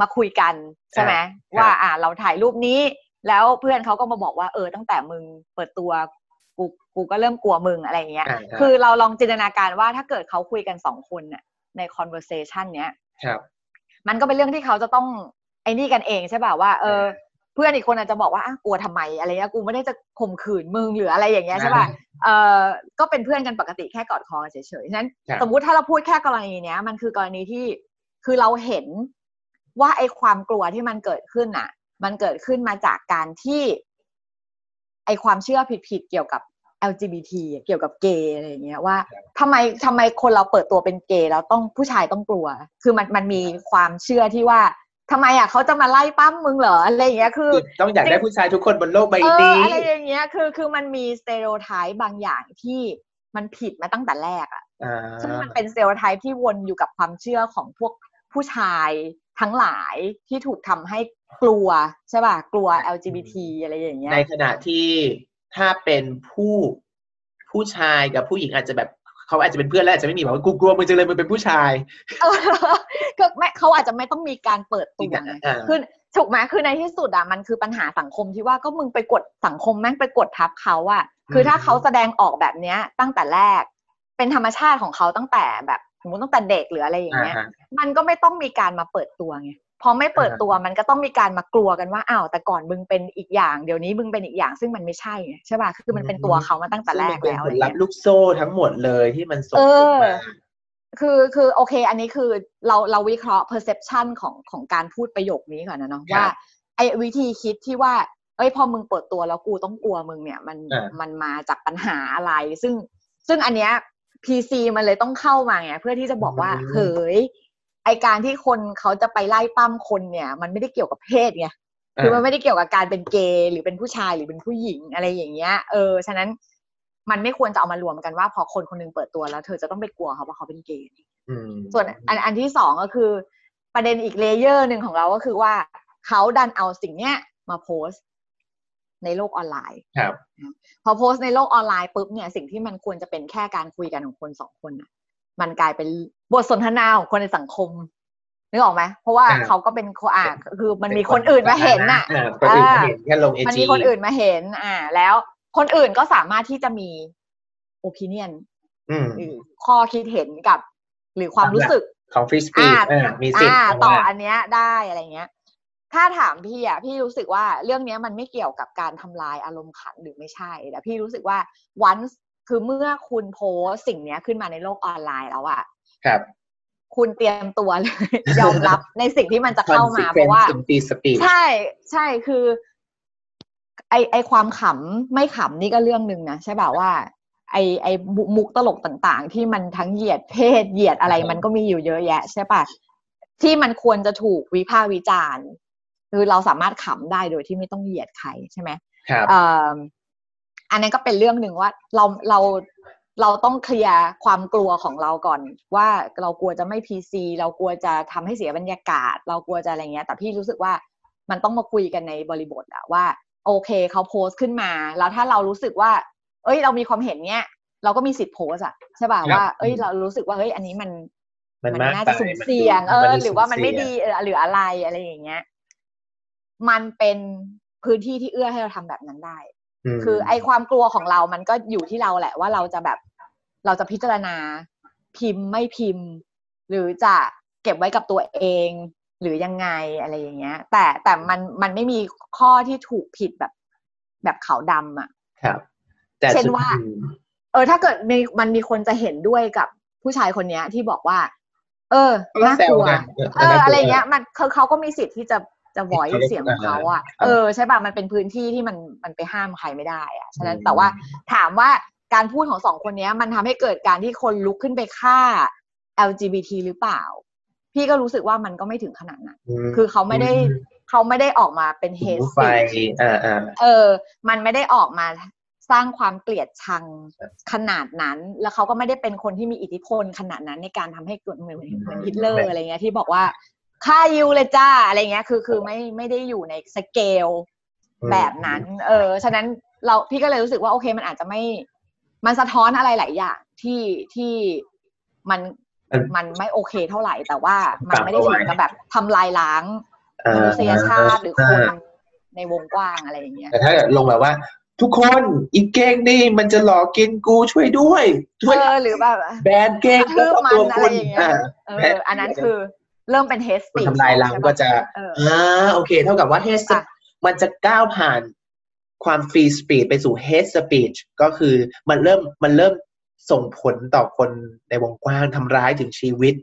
มาคุยกันใช่ไหมว่า อ่าเราถ่ายรูปนี้ แล้วเพื่อนเขาก็มาบอกว่าเออตั้งแต่มึงเปิดตัว กูกูก็เริ่มกลัวมึงอะไรเงี้ย คือเราลองจินตนาการว่าถ้าเกิดเขาคุยกันสองคนเนี่ยใน conversation เนี้ยครับ มันก็เป็นเรื่องที่เขาจะต้องไอ้นี่กันเองใช่ป่ะว่าเออเพื่อนอีกคนอาจจะบอกว่ากลัวทำไมอะไรเงี้ยกูไม่ได้จะข่มขืนมึงหรืออะไรอย่างเงี้ยใช่ป่ะเออก็เป็นเพื่อนกันปกติแค่กอดคอเฉยๆฉะนั้นสมมุติถ้าเราพูดแค่กรณีเนี้ย มันคือกรณีที่คือเราเห็นว่าไอ้ความกลัวที่มันเกิดขึ้นอะ มันเกิดขึ้นมาจากการที่ ไอ้ความเชื่อผิดๆเกี่ยวกับ LGBT เกี่ยวกับเกย์อะไรอย่างเงี้ยว่าทำไมทำไมคนเราเปิดตัวเป็นเกย์แล้วต้องผู้ชายต้องกลัว คือมันมันมีความเชื่อที่ว่าทำไมอะเขาจะมาไล่ปั้มมึงเหรออะไรอย่างเงี้ยคือ ต้องอยากได้ผู้ชายทุกคนบนโลกใบนี้อะไรอย่างเงี้ยคือคือมันมีสเตอริโอไทป์บางอย่างที่มันผิดมาตั้งแต่แรกอะซึ่งมันเป็นสเตอริโอไทป์ที่วนอยู่กับความเชื่อของพวก ผู้ชายทั้งหลายที่ถูกทำให้กลัวใช่ป่ะ กลัว LGBT อะไรอย่างเงี้ย ในขณะที่ถ้าเป็นผู้ผู้ชายกับผู้หญิงอาจจะแบบเขาอาจจะเป็นเพื่อนแล้วอาจจะไม่มีแบบว่ากูกลัวมึงจะเลยมึงเป็นผู้ชายก็ไม่เขาอาจจะไม่ต้องมีการเปิดตัวคือถูกไหมคือในที่สุดอะมันคือปัญหาสังคมที่ว่าก็มึงไปกดสังคมแม่งไปกดทับเขาอะคือถ้าเขาแสดงออกแบบเนี้ยตั้งแต่แรก เป็นธรรมชาติของเขาตั้งแต่แบบส มมติตั้งแต่เด็กหรืออะไรอย่างเงี้ย มันก็ไม่ต้องมีการมาเปิดตัวไงพอไม่เปิดตัวมันก็ต้องมีการมากลัวกันว่าอ้าวแต่ก่อนมึงเป็นอีกอย่าง เดี๋ยวนี้มึงเป็นอีกอย่างซึ่งมันไม่ใช่ใช่ป่ะคือมันเป็นตัวเขามาตั้งแต่แรกแล้วผลลัพธ์ลูกโซ่ทั้งหมดเลยที่มันส่งมาคือคือโอเค อันนี้คือเราเราวิเคราะห์ perception ของของการพูดประโยคนี้ก่อนนะเนาะว่าไอ้วิธีคิดที่ว่าเอ้ยพอมึงเปิดตัวแล้วกูต้องกลัวมึงเนี่ย มันมันมาจากปัญหาอะไร ซึ่งซึ่งอันเนี้ย PC มันเลยต้องเข้ามาไงเพื่อที่จะบอกว่าเฮ้ยไอการที่คนเขาจะไปไล่ปั้มคนเนี่ย มันไม่ได้เกี่ยวกับเพศไงคือมันไม่ได้เกี่ยวกับการเป็นเกย์หรือเป็นผู้ชายหรือเป็นผู้หญิงอะไรอย่างเงี้ย เออฉะนั้นมันไม่ควรจะเอามารวมกันว่าพอคนคนนึงเปิดตัวแล้ว เธอจะต้องไปกลัวเขาว่าเขาเป็นเกย์ส่วนอันอันที่สองก็คือ ประเด็นอีก layer หนึ่งของเราก็คือว่าเขาดันเอาสิ่งเนี้ยมาโพสต์ ในโลกออนไลน์ครับพอโพสต์ในโลกออนไลน์ปุ๊บเนี่ยสิ่งที่มันควรจะเป็นแค่การคุยกันของคนสองคนอะมันกลายเป็นบทสนทนาของคนในสังคมนึกออกไหมเพราะว่าเขาก็เป็นอ่าคือมันมีคนอื่นมาเห็นน่ะคนอื่นมาเห็นแค่ลง IG มันมีคนอื่นมาเห็น อ่า แล้วคนอื่นก็สามารถที่จะมี opinionหรือข้อคิดเห็นกับ หรือความรู้สึกของ free speechมีสิทธิ์ต่ออันเนี้ยได้อะไรเงี้ย ถ้าถามพี่อะพี่รู้สึกว่าเรื่องนี้มันไม่เกี่ยวกับการทำลายอารมณ์ขันหรือไม่ใช่แต่พี่รู้สึกว่าวันคือเมื่อคุณโพสต์สิ่งนี้ขึ้นมาในโลกออนไลน์แล้วอะครับ คุณเตรียมตัวเลยยอมรับในสิ่งที่มันจะเข้ามาเพราะว่าใช่ใช่คือ ไอไอความขำไม่ขำนี่ก็เรื่องหนึ่งนะใช่แบบว่าไอไอมุกตลกต่างๆ ที่มันทั้งเหยียดเพศเหยียดอะไรมันก็มีอยู่เยอะแยะ ใช่ปะที่มันควรจะถูกวิพากษ์วิจารณ์ คือเราสามารถขำได้โดยที่ไม่ต้องเหยียดใครใช่ไหมครับอันนี้ก็เป็นเรื่องหนึ่งว่าเราเราเราต้องเคลียร์ความกลัวของเราก่อน ว่าเรากลัวจะไม่พีซีเรากลัวจะทำให้เสียบรรยากาศ เรากลัวจะอะไรเงี้ย แต่พี่รู้สึกว่ามันต้องมาคุยกันในบริบทอะว่า โอเคเขาโพสต์ขึ้นมา แล้วถ้าเรารู้สึกว่า เอ้ย เรามีความเห็นเนี้ยเราก็มีสิทธิ์โพสอะใช่ป่ะว่า เอ้ย เรารู้สึกว่าเฮ้ยอันนี้มันมันน่าจะสุ่มเสี่ยงเออ หรือว่ามันไม่ดีเออหรืออะไรอะไรอย่างเงี้ย มันเป็นพื้นที่ที่เอื้อให้เราทำแบบนั้นได้ คือไอความกลัวของเรามันก็อยู่ที่เราแหละว่าเราจะแบบเราจะพิจารณาพิมพ์ไม่พิมพ์ หรือจะเก็บไว้กับตัวเอง หรือยังไงอะไรอย่างเงี้ย แต่แต่มันมันไม่มีข้อที่ถูกผิดแบบแบบขาวดำอะ ครับเช่นว่า เออ ถ้าเกิดมีมันมีคนจะเห็นด้วยกับผู้ชายคนเนี้ยที่บอกว่า เออน่ากลัวเอออะไรเงี้ย มันเขาเขาก็มีสิทธิ์ที่จะ จะวอยเสียงของเขาอะเออใช่ป่ะมันเป็นพื้นที่ที่มันมันไปห้ามใครไม่ได้อะฉะนั้นแต่ว่าถามว่าการพูดของสองคนนี้มันทำให้เกิดการที่คนลุกขึ้นไปฆ่า LGBT หรือเปล่าพพี่ก็รู้สึกว่ามันก็ไม่ถึงขนาดนั้นคือเขาไม่ได้เขาไม่ได้ออกมาเป็นเฮสไฟอ่าอ่าเออ มันไม่ได้ออกมาสร้างความเกลียดชังขนาดนั้น แล้วเขาก็ไม่ได้เป็นคนที่มีอิทธิพลขนาดนั้นในการทำให้เกิดเหมือนเหมือนฮิตเลอร์อะไรเงี้ยที่บอกว่า ค่ายูเลยจ้าอะไรเงี้ยคือคือไม่ไม่ได้อยู่ในสเกลแบบนั้น เออฉะนั้นเราพี่ก็เลยรู้สึกว่าโอเคมันอาจจะไม่ มันสะท้อนอะไรหลายอย่างที่ที่มันมันไม่โอเคเท่าไหร่ แต่ว่ามันไม่ได้ถึงกับแบบทำลายล้างมนุษยชาติหรือคนในวงกว้างอะไรอย่างเงี้ยแต่ถ้าลงแบบว่า ทุกคนอีกเก้งนี่มันจะหลอกกินกูช่วยด้วยช่วยหรือแบบแบนเก้งก็ตัวคนเอออันนั้นคือ เริ่มเป็น hate speech ทำลายล้างก็จะอ่าโอเค เท่ากับว่า hate มันจะก้าวผ่านความ free speech ไปสู่ hate speech ก็คือมันเริ่มมันเริ่มส่งผลต่อคนในวงกว้างทำร้ายถึงชีวิต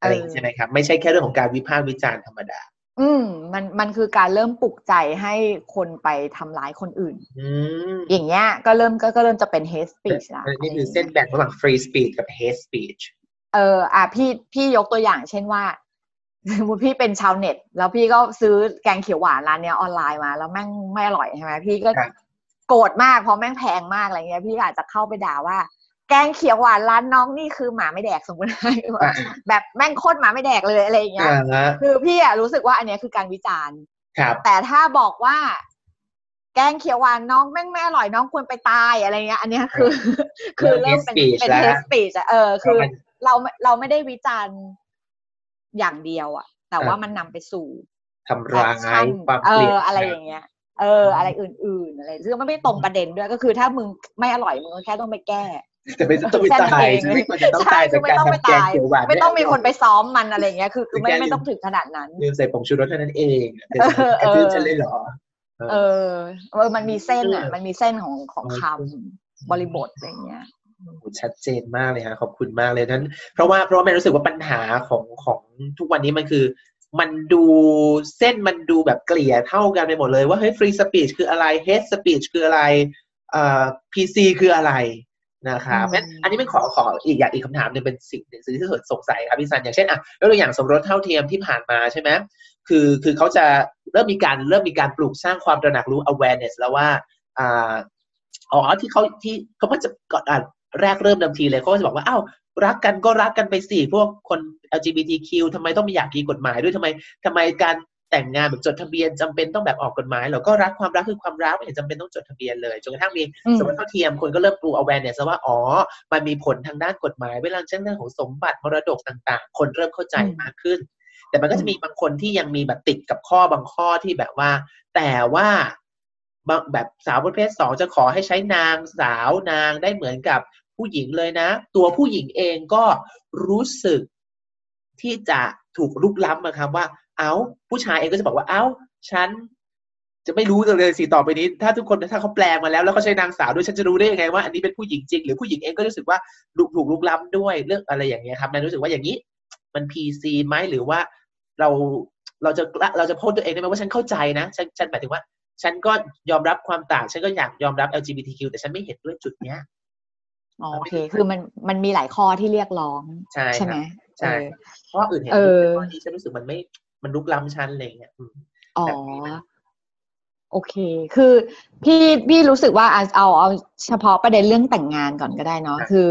อะไรใช่ไหมครับ ไม่ใช่แค่เรื่องของการวิพากษ์วิจารณ์ธรรมดา อืม มันมันคือการเริ่มปลุกใจให้คนไปทำร้ายคนอื่น อืมอย่างเงี้ยก็เริ่มก็ก็เริ่มจะเป็น hate speech ละนี่คือเส้นแบ่งระหว่าง free speech กับ hate speech เอออะพี่พี่ยกตัวอย่างเช่นว่า สมมติพี่เป็นชาวเน็ต แล้วพี่ก็ซื้อแกงเขียวหวานร้านเนี้ยออนไลน์มา แล้วแม่งไม่อร่อยใช่ไหมพี่ก็โกรธมากเพราะแม่งแพงมากอะไรเงี้ย พี่อาจจะเข้าไปด่าว่า แกงเขียวหวานร้านน้องนี่คือหมาไม่แดกสมมติแบบแม่งโคตรหมาไม่แดกเลยอะไรอย่างเงี้ยคือพี่อะรู้สึกว่าอันนี้คือการวิจารณ์แต่ถ้าบอกว่าแกงเขียวหวานน้องแม่งไม่อร่อยน้องควรไปตายอะไรเงี้ย อันนี้คือ คือเริ่มเป็นเป็นเทสปีชอะเออคือเราเราไม่ได้วิจารณ์ อย่างเดียวอะแต่ว่ามันนำไปสู่ทำร้ายความเอออะไรอย่างเงี้ยเออ อะไรอื่นๆอะไรซึ่งมันไม่ตรงประเด็นด้วยก็คือถ้ามึงไม่อร่อยมึงก็แค่ต้องไปแก้แต่ไม่ต้องไปตายไม่ควรจะต้องตายจากการทำแกงเขียวหวานไม่ต้องมีคนไปซ้อมมันอะไรเงี้ยคือไม่ไม่ต้องถึงขนาดนั้นลืมใส่ผงชูรสเท่านั้นเองเออจะเลยเหรอเออเออมันมีเส้นอะ มันมีเส้นของของคำบริบทอะไรเงี้ย ชัดเจนมากเลยฮะขอบคุณมากเลยนั้น เพราะว่าเพราะว่าแม่รู้สึกว่าปัญหาของของทุกวันนี้มันคือ มันดูเส้นมันดูแบบเกลี่ยเท่ากันไปหมดเลยว่าเฮ้ยฟรีสปีชคืออะไรเฮดสปีชคืออะไรเอ่อพีซีคืออะไรนะครับเพราะอันนี้ไม่ขอขออีกอย่างอีกคำถามหนึ่งเป็นสิ่งหนึ่งที่เกิดสงสัยครับพี่ซันอย่างเช่นอะยกตัวอย่างสมรสเท่าเทียมที่ผ่านมาใช่ไหมคือคือเขาจะเริ่มมีการเริ่มมีการปลูกสร้างความตระหนักรู้ awareness แล้วว่าอ่าอ๋อที่เขาที่เขาก็จะก่อน แรกเริ่มเดิมทีเลยเขาจะบอกว่าอ้าวรักกันก็รักกันไปสิพวกคน LGBTQ ทำไมต้องมีอยากมีกฎหมายด้วยทำไมทำไมการแต่งงานแบบจดทะเบียนจำเป็นต้องแบบออกกฎหมายเราก็รักความรักคือความรักไม่เห็นจำเป็นต้องจดทะเบียนเลยจนกระทั่งมีสมรสเท่าเทียมคนก็เริ่มปลูก awareness ว่าอ๋อมันมีผลทางด้านกฎหมายเวลาเช่นเรื่องของสมบัติมรดกต่างๆ คนเริ่มเข้าใจมากขึ้น แต่มันก็จะมีบางคนที่ยังมีแบบติดกับข้อบางข้อที่แบบว่า แต่ว่าแบบสาวประเภทสองจะขอให้ใช้นางสาวนางได้เหมือนกับ ผู้หญิงเลยนะ ตัวผู้หญิงเองก็รู้สึกที่จะถูกลุกล้ำนะครับว่า เอาผู้ชายเองก็จะบอกว่า เอาฉันจะไม่รู้เลยสิต่อไปนี้ ถ้าทุกคนถ้าเขาแปลงมาแล้วแล้วเขาใช้นางสาวด้วยฉันจะรู้ได้ยังไงว่าอันนี้เป็นผู้หญิงจริง หรือผู้หญิงเองก็รู้สึกว่าถูกถูกลุกล้ำด้วยเรื่องอะไรอย่างเงี้ยครับนายรู้สึกว่าอย่างนี้ มันพีซีไหมหรือว่าเราเราจะเราจะพูดตัวเองได้ไหมว่าฉันเข้าใจนะฉันฉันหมายถึงว่า ฉันก็ยอมรับความต่าง ฉันก็อยากยอมรับ LGBTQ แต่ฉันไม่เห็นด้วยจุดเนี้ย โอเค คือมันมันมีหลายข้อที่เรียกร้องใช่ใช่ไหมใช่เพราะอื่นเห็นข้อนี้ฉันรู้สึกมันไม่มันลุกล้ำฉันอะไรเงี้ยอ๋อโอเค คือพี่พี่รู้สึกว่าเอาเอาเฉพาะประเด็นเรื่องแต่งงานก่อนก็ได้เนาะคือ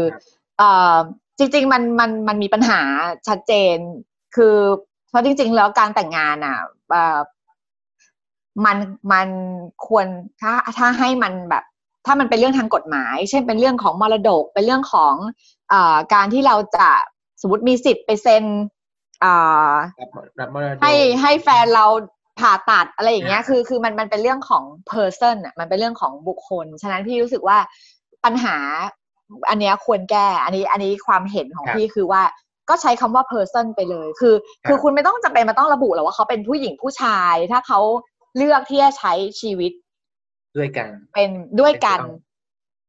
เอ่อจริง ๆ มันมันมันมีปัญหาชัดเจน คือเพราะจริง ๆ แล้วการแต่งงานอะมันมันควรถ้าถ้าให้มันแบบ ถ้ามันเป็นเรื่องทางกฎหมาย เช่นเป็นเรื่องของมรดก เป็นเรื่องของอการที่เราจะสมมติมีสิทธิ์ไปเซ็นให้ให้แฟนเราผ่าตัดอะไรอย่างเงี้ย คือคือมันมันเป็นเรื่องของ person อะมันเป็นเรื่องของบุคคล ฉะนั้นพี่รู้สึกว่าปัญหาอันนี้ควรแก้ อันนี้อันนี้ความเห็นของพี่คือว่าก็ใช้คำว่า person ไปเลย คือ คือคุณไม่ต้องจำเป็นมาต้องระบุหรอกว่าเขาเป็นผู้หญิงผู้ชาย ถ้าเขาเลือกที่จะใช้ชีวิต ด้วยกัน เป็นด้วยกัน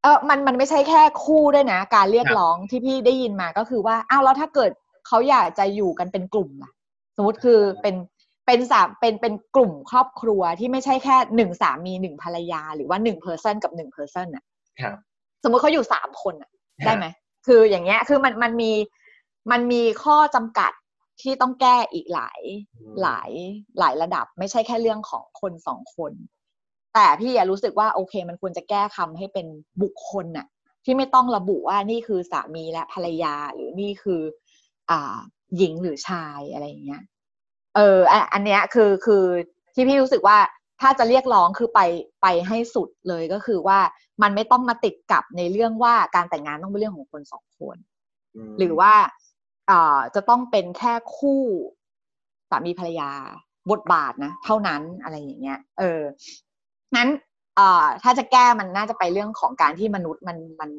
เออมันมันไม่ใช่แค่คู่ด้วยนะ การเรียกร้องที่พี่ได้ยินมาก็คือว่าอ้าวแล้วถ้าเกิดเขาอยากจะอยู่กันเป็นกลุ่มล่ะ สมมติคือเป็นเป็นสามเป็นเป็นกลุ่มครอบครัวที่ไม่ใช่แค่หนึ่งสามีหนึ่งภรรยา หรือว่าหนึ่งเพอร์เซนกับหนึ่งเพอร์เซนอะสมมติเขาอยู่สามคนอะ ได้ไหมคืออย่างเงี้ยคือมันมันมีมันมีข้อจำกัดที่ต้องแก้อีกหลายหลายหลายระดับ ไม่ใช่แค่เรื่องของคนสองคน แต่พี่อยรู้สึกว่าโอเค มันควรจะแก้คำให้เป็นบุคคลน่ะ ที่ไม่ต้องระบุว่านี่คือสามีและภรรยาหรือนี่คือ อ่า หญิงหรือชายอะไรอย่างเงี้ย เอออันเนี้ยคือคือที่พี่รู้สึกว่าถ้าจะเรียกร้องคือไปไปให้สุดเลยก็คือว่ามันไม่ต้องมาติดกับในเรื่องว่าการแต่งงานต้องเป็นเรื่องของคนสองคน หรือว่าอ่าจะต้องเป็นแค่คู่สามีภรรยาบทบาทนะ เท่านั้นอะไรอย่างเงี้ย เออ นั้นอ่าถ้าจะแก้มันน่าจะไปเรื่องของการที่มนุษย์มันมัน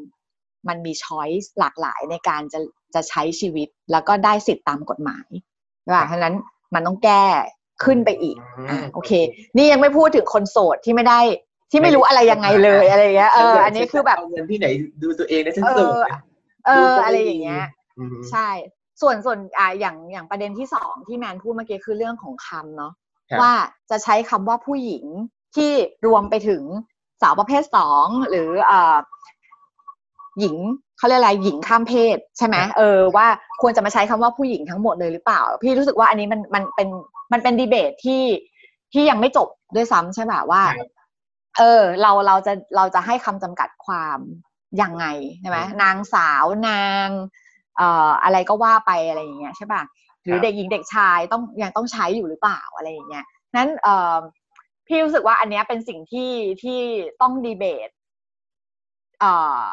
มันมีช้อยส์หลากหลายในการจะจะใช้ชีวิตแล้วก็ได้สิทธิ์ตามกฎหมายว่าเพราะนั้นมันต้องแก้ขึ้นไปอีกอ่าโอเค นี่ยังไม่พูดถึงคนโสดที่ไม่ได้ที่ไม่รู้อะไรยังไงเลยอะไรเงี้ยเอออันนี้คือแบบเงินที่ไหนดูตัวเองนะฉันโสดเอออะไรอย่างเงี้ยใช่ ส่วนส่วนอ่าอย่างอย่างประเด็นที่สองที่แมนพูดเมื่อกี้คือเรื่องของคำเนาะว่าจะใช้คำว่าผู้หญิง ที่รวมไปถึงสาวประเภทสองหรืออ่าหญิงเขาเรียกอะไรหญิงข้ามเพศ ใช่ไหมเออว่าควรจะมาใช้คำว่าผู้หญิงทั้งหมดเลยหรือเปล่า พี่รู้สึกว่าอันนี้มันมันเป็นมันเป็นดีเบตที่ที่ยังไม่จบด้วยซ้ำใช่ไหมว่า เออ เราเราจะเราจะให้คำจำกัดความยังไงใช่ไหมนางสาวนางเอ่ออะไรก็ว่าไปอะไรอย่างเงี้ยใช่ป่ะหรือเด็กหญิงเด็กชายต้องยังต้องใช้อยู่หรือเปล่าอะไรอย่างเงี้ยนั้นเอ่อ พี่รู้สึกว่าอันเนี้ยเป็นสิ่งที่ที่ต้องดีเบตเอ่อ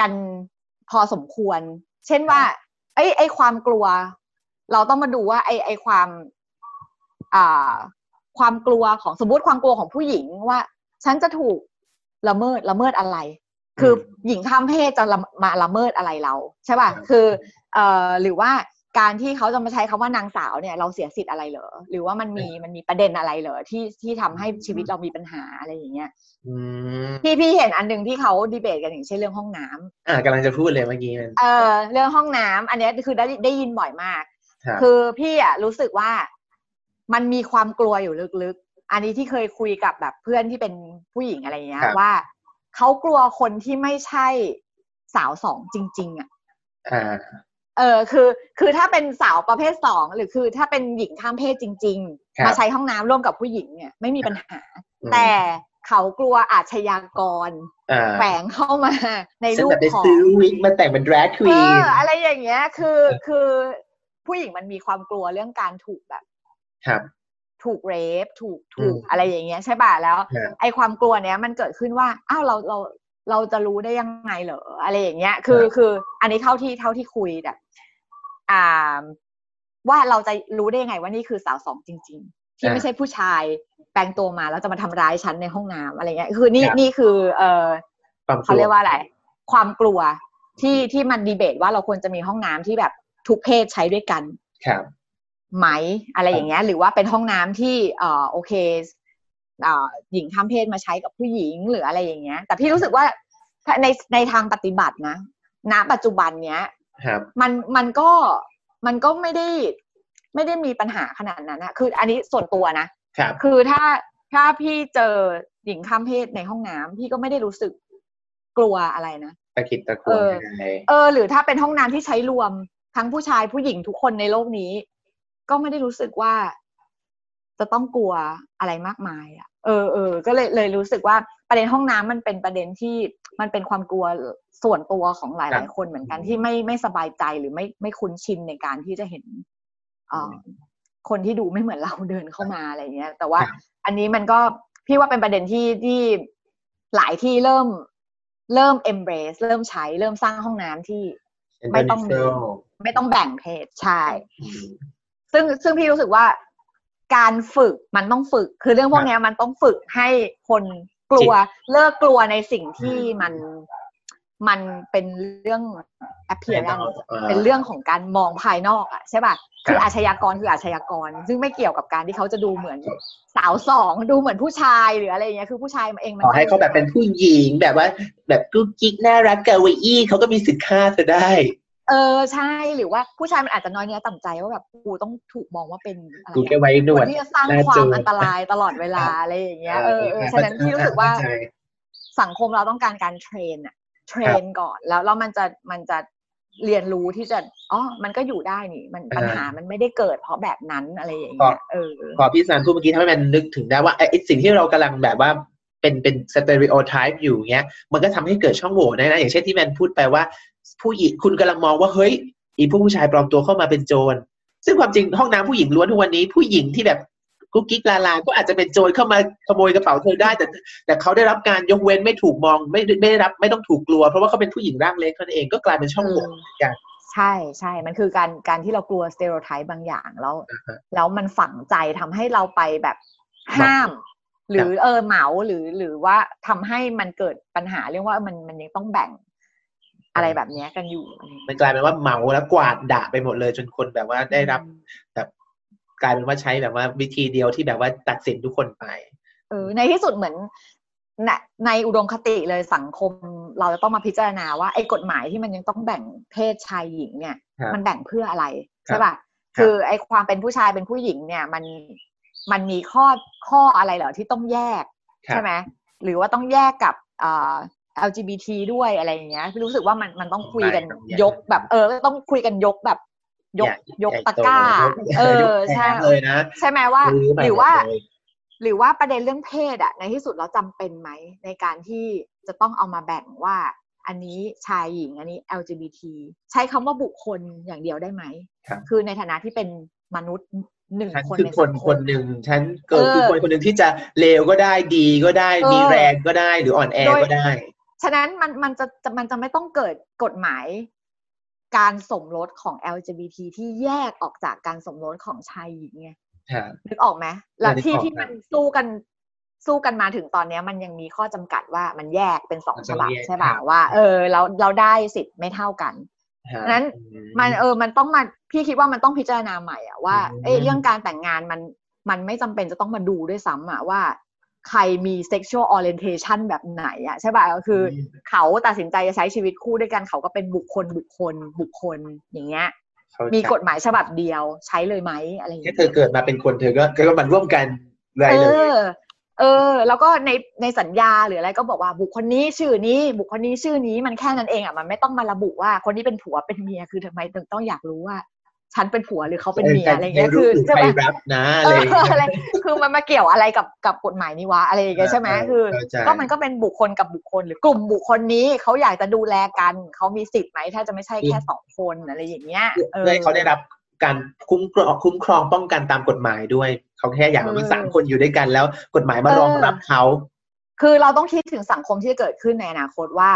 กันพอสมควร เช่นว่า ไอ้ไอ้ความกลัว เราต้องมาดูว่า ไอ้ไอ้ความอ่าความกลัวของสมมติความกลัวของผู้หญิงว่า ฉันจะถูกละเมิดละเมิดอะไร คือหญิงข้ามเพศจะมาละเมิดอะไรเรา ใช่ป่ะคือเอ่อหรือว่า การที่เขาจะมาใช้คำว่านางสาวเนี่ยเราเสียสิทธิ์อะไรเหรอหรือว่ามันมีมันมีประเด็นอะไรเหรอที่ที่ทำให้ชีวิตเรามีปัญหาอะไรอย่างเงี้ยพี่พี่เห็นอันหนึ่งที่เขาดีเบตกันอย่างเช่นเรื่องห้องน้ำอ่ากำลังจะพูดเลยเมื่อกี้เออเรื่องห้องน้ำอันนี้คือได้ได้ยินบ่อยมาก คือพี่อะรู้สึกว่ามันมีความกลัวอยู่ลึกๆ อันนี้ที่เคยคุยกับแบบเพื่อนที่เป็นผู้หญิงอะไรเงี้ยว่าเขากลัวคนที่ไม่ใช่สาวสองจริง ๆ อะ เออคือคือถ้าเป็นสาวประเภทสองหรือคือถ้าเป็นหญิงข้ามเพศจริง ๆ มาใช้ห้องน้ำร่วมกับผู้หญิงเนี่ยไม่มีปัญหา แต่เขากลัวอาชญากรแฝงเข้ามาในรูปของซื้อวิกมาแต่งเป็นดรากควีนอะไรอย่างเงี้ยคือคือผู้หญิงมันมีความกลัวเรื่องการถูกแบบครับถูกเรฟถูกถูกอะไรอย่างเงี้ยใช่ป่ะแล้ว ไอความกลัวเนี้ยมันเกิดขึ้นว่าอ้าวเราเรา เราจะรู้ได้ยังไงเหรออะไรอย่างเงี้ย คือคือ อันนี้เท่าที่เท่าที่คุยแบบอ่าว่าเราจะรู้ได้ยังไงว่านี่คือสาวสองจริง ๆ ที่ไม่ใช่ผู้ชายแปลงตัวมาแล้วจะมาทำร้ายฉันในห้องน้ำอะไรเงี้ย คือนี่นี่คือ เออเขาเรียกว่าอะไร ความกลัวที่ที่มันดีเบตว่าเราควรจะมีห้องน้ำที่แบบทุกเพศใช้ด้วยกันครับไหมอะไรอย่างเงี้ย หรือว่าเป็นห้องน้ำที่เออโอเค หญิงข้ามเพศมาใช้กับผู้หญิงหรืออะไรอย่างเงี้ย แต่พี่รู้สึกว่าในในทางปฏิบัตินะณปัจจุบันเนี้ยมันมันก็มันก็ไม่ได้ไม่ได้มีปัญหาขนาดนั้นนะคืออันนี้ส่วนตัวนะคือถ้าถ้าพี่เจอหญิงข้ามเพศในห้องน้ำพี่ก็ไม่ได้รู้สึกกลัวอะไรนะตะขิดตะกลัวเออ หรือถ้าเป็นห้องน้ำที่ใช้รวมทั้งผู้ชายผู้หญิงทุกคนในโลกนี้ ก็ไม่ได้รู้สึกว่า จะต้องกลัวอะไรมากมายอะเออเออก็เลยเลยรู้สึกว่าประเด็นห้องน้ำมันเป็นประเด็นที่มันเป็นความกลัวส่วนตัวของหลาย ๆ คนเหมือนกันที่ไม่ไม่สบายใจหรือไม่ไม่คุ้นชินในการที่จะเห็นอคนที่ดูไม่เหมือนเราเดินเข้ามาอะไรเงี้ย แต่ว่าอันนี้มันก็พี่ว่าเป็นประเด็นที่ที่หลายที่เริ่มเริ่ม embrace เริ่มใช้เริ่มสร้างห้องน้ำที่ไม่ต้องมีไม่ต้องแบ่งเพศใช่ ซึ่งซึ่งพี่รู้สึกว่า การฝึกมันต้องฝึก คือเรื่องพวกนี้มันต้องฝึกให้คนกลัวเลิกกลัวในสิ่งที่มันมันเป็นเรื่อง appearance เป็นเรื่องของการมองภายนอกอะใช่ป่ะคืออาชญากรคืออาชญากร ซึ่งไม่เกี่ยวกับการที่เขาจะดูเหมือนสาวสองดูเหมือนผู้ชายหรืออะไรเงี้ยคือผู้ชายเองมันขอให้เขาแบบเป็นผู้หญิงแบบว่า แบบกุ๊กกิ๊กน่ารักกาวอี้เขาก็มีสิทธิ์ค่าจะได้ เออใช่หรือว่าผู้ชายมันอาจจะน้อยเนื้อต่ำใจว่าแบบกูต้องถูกมองว่าเป็นกูแค่ไว้หนวดที่จะสร้างความอันตรายตลอดเวลาอะไรอย่างเงี้ยเออเออฉะนั้นที่รู้สึกว่าสังคมเราต้องการการเทรนอะเทรนก่อนแล้วแล้วมันจะมันจะเรียนรู้ที่จะอ๋อมันก็อยู่ได้นี่มันปัญหามันไม่ได้เกิดเพราะแบบนั้นอะไรอย่างเงี้ยเออพอพี่สารพูดเมื่อกี้ทำให้มันนึกถึงได้ว่าไอ้สิ่งที่เรากำลังแบบว่าเป็นเป็นสเตอริโอไทป์อยู่เงี้ย มันก็ทำให้เกิดช่องโหว่ได้นะ อย่างเช่นที่แมนพูดไปว่า ผู้หญิงคุณกำลังมองว่าเฮ้ยอีผู้ผู้ชายปลอมตัวเข้ามาเป็นโจร ซึ่งความจริงห้องน้ำผู้หญิงล้วนทุกวันนี้ผู้หญิงที่แบบกุ๊กกิ๊กลาลา ก็อาจจะเป็นโจรเข้ามาขโมยกระเป๋าเธอได้ แต่ แต่เขาได้รับการยกเว้นไม่ถูกมองไม่ไม่ได้รับไม่ต้องถูกกลัว เพราะว่าเขาเป็นผู้หญิงร่างเล็กเท่านั้นเองก็กลายเป็นช่องโหว่กันใช่ใช่มันคือการการที่เรากลัว stereotype บางอย่างแล้ว แล้วมันฝังใจทำให้เราไปแบบห้าม หรือเออเหมาหรือหรือว่าทำให้มันเกิดปัญหาเรื่องว่ามันมันยังต้องแบ่ง อะไรแบบนี้กันอยู่ มันกลายเป็นว่าเหมาแล้วกวาดด่าไปหมดเลย จนคนแบบว่าได้รับแบบกลายเป็นว่าใช้แบบว่าวิธีเดียวที่แบบว่าตัดสินทุกคนไป เออในที่สุดเหมือนในอุดมคติเลยสังคม เราจะต้องมาพิจารณาว่าไอ้กฎหมายที่มันยังต้องแบ่งเพศชายหญิงเนี่ย มันแบ่งเพื่ออะไรใช่ป่ะคือไอ้ความเป็นผู้ชายเป็นผู้หญิงเนี่ย มันมันมีข้อข้ออะไรเหรอที่ต้องแยกใช่ไหมหรือว่าต้องแยกกับอ่า LGBT ด้วยอะไรอย่างเงี้ยพี่รู้สึกว่ามันมันต้องคุยกันยกแบบ เออต้องคุยกันยกแบบ ยกยกตะก้า เออใช่เลยนะใช่ไหมว่าหรือว่า หรือว่าประเด็นเรื่องเพศอะในที่สุดเราจำเป็นไหมในการที่จะต้องเอามาแบ่งว่า อันนี้ชายหญิงอันนี้ LGBT ใช้คำว่าบุคคลอย่างเดียวได้ไหมคือในฐานะที่เป็นมนุษย์หนึ่งคนในคนคนหนึ่งฉันเกิดคือคนคนหนึ่งที่จะเลวก็ได้ดีก็ได้มีแรงก็ได้หรืออ่อนแอก็ได้ ฉะนั้นมันมันจะมันจะไม่ต้องเกิดกฎหมาย การสมรสของ LGBT ที่แยกออกจากการสมรสของชายหญิงไงนึกออกไหมแล้วที่ที่มันสู้กันสู้กันมาถึงตอนนี้มันยังมีข้อจำกัดว่ามันแยกเป็นสองฉบับใช่ป่ะว่า เออเราเราได้สิทธิ์ไม่เท่ากันนั้นมันเออมันต้องมาพี่คิดว่ามันต้องพิจารณาใหม่อะว่าเอ้เรื่องการแต่งงานมันมันไม่จำเป็นจะต้องมาดูด้วยซ้ำอะว่า ใครมี sexual orientation แบบไหนอะใช่ป่ะก็คือ เขาตัดสินใจจะใช้ชีวิตคู่ด้วยกันเขาก็เป็นบุคคลบุคคลบุคคลอย่างเงี้ยมีกฎหมายฉบับเดียวใช้เลยไหมอะไรอย่างเงี้ยเธอเกิดมาเป็นคนเธอก็ก็มันร่วมกันได้เลย เออ แล้วก็ในในสัญญาหรืออะไรก็บอกว่าบุคคลนี้ชื่อนี้ บุคคลนี้ชื่อนี้มันแค่นั้นเองอะมันไม่ต้องมาระบุว่าคนนี้เป็นผัวเป็นเมียคือทำไมถึงต้องอยากรู้ว่า ฉันเป็นผัวหรือเขาเป็นเมียอะไรเงี้ยคือใช่ไหมรับนะอะไรคือมันมาเกี่ยวอะไรกับกับกฎหมายนี้วะอะไรอย่างเงี้ยใช่ไหมคือ ก็มันก็เป็นบุคคลกับบุคคลหรือกลุ่มบุคคลนี้เขาอยากจะดูแลกันเขามีสิทธิ์ไหมถ้าจะไม่ใช่แค่สองคนอะไรอย่างเงี้ยเพื่อเขาได้รับการคุ้มครองคุ้มครองป้องกันตามกฎหมายด้วยเขาแค่อยากมีสามคนอยู่ด้วยกันแล้ว กฎหมายมารองรับเขาคือเราต้องคิดถึงสังคมที่จะเกิดขึ้นในอนาคตว่า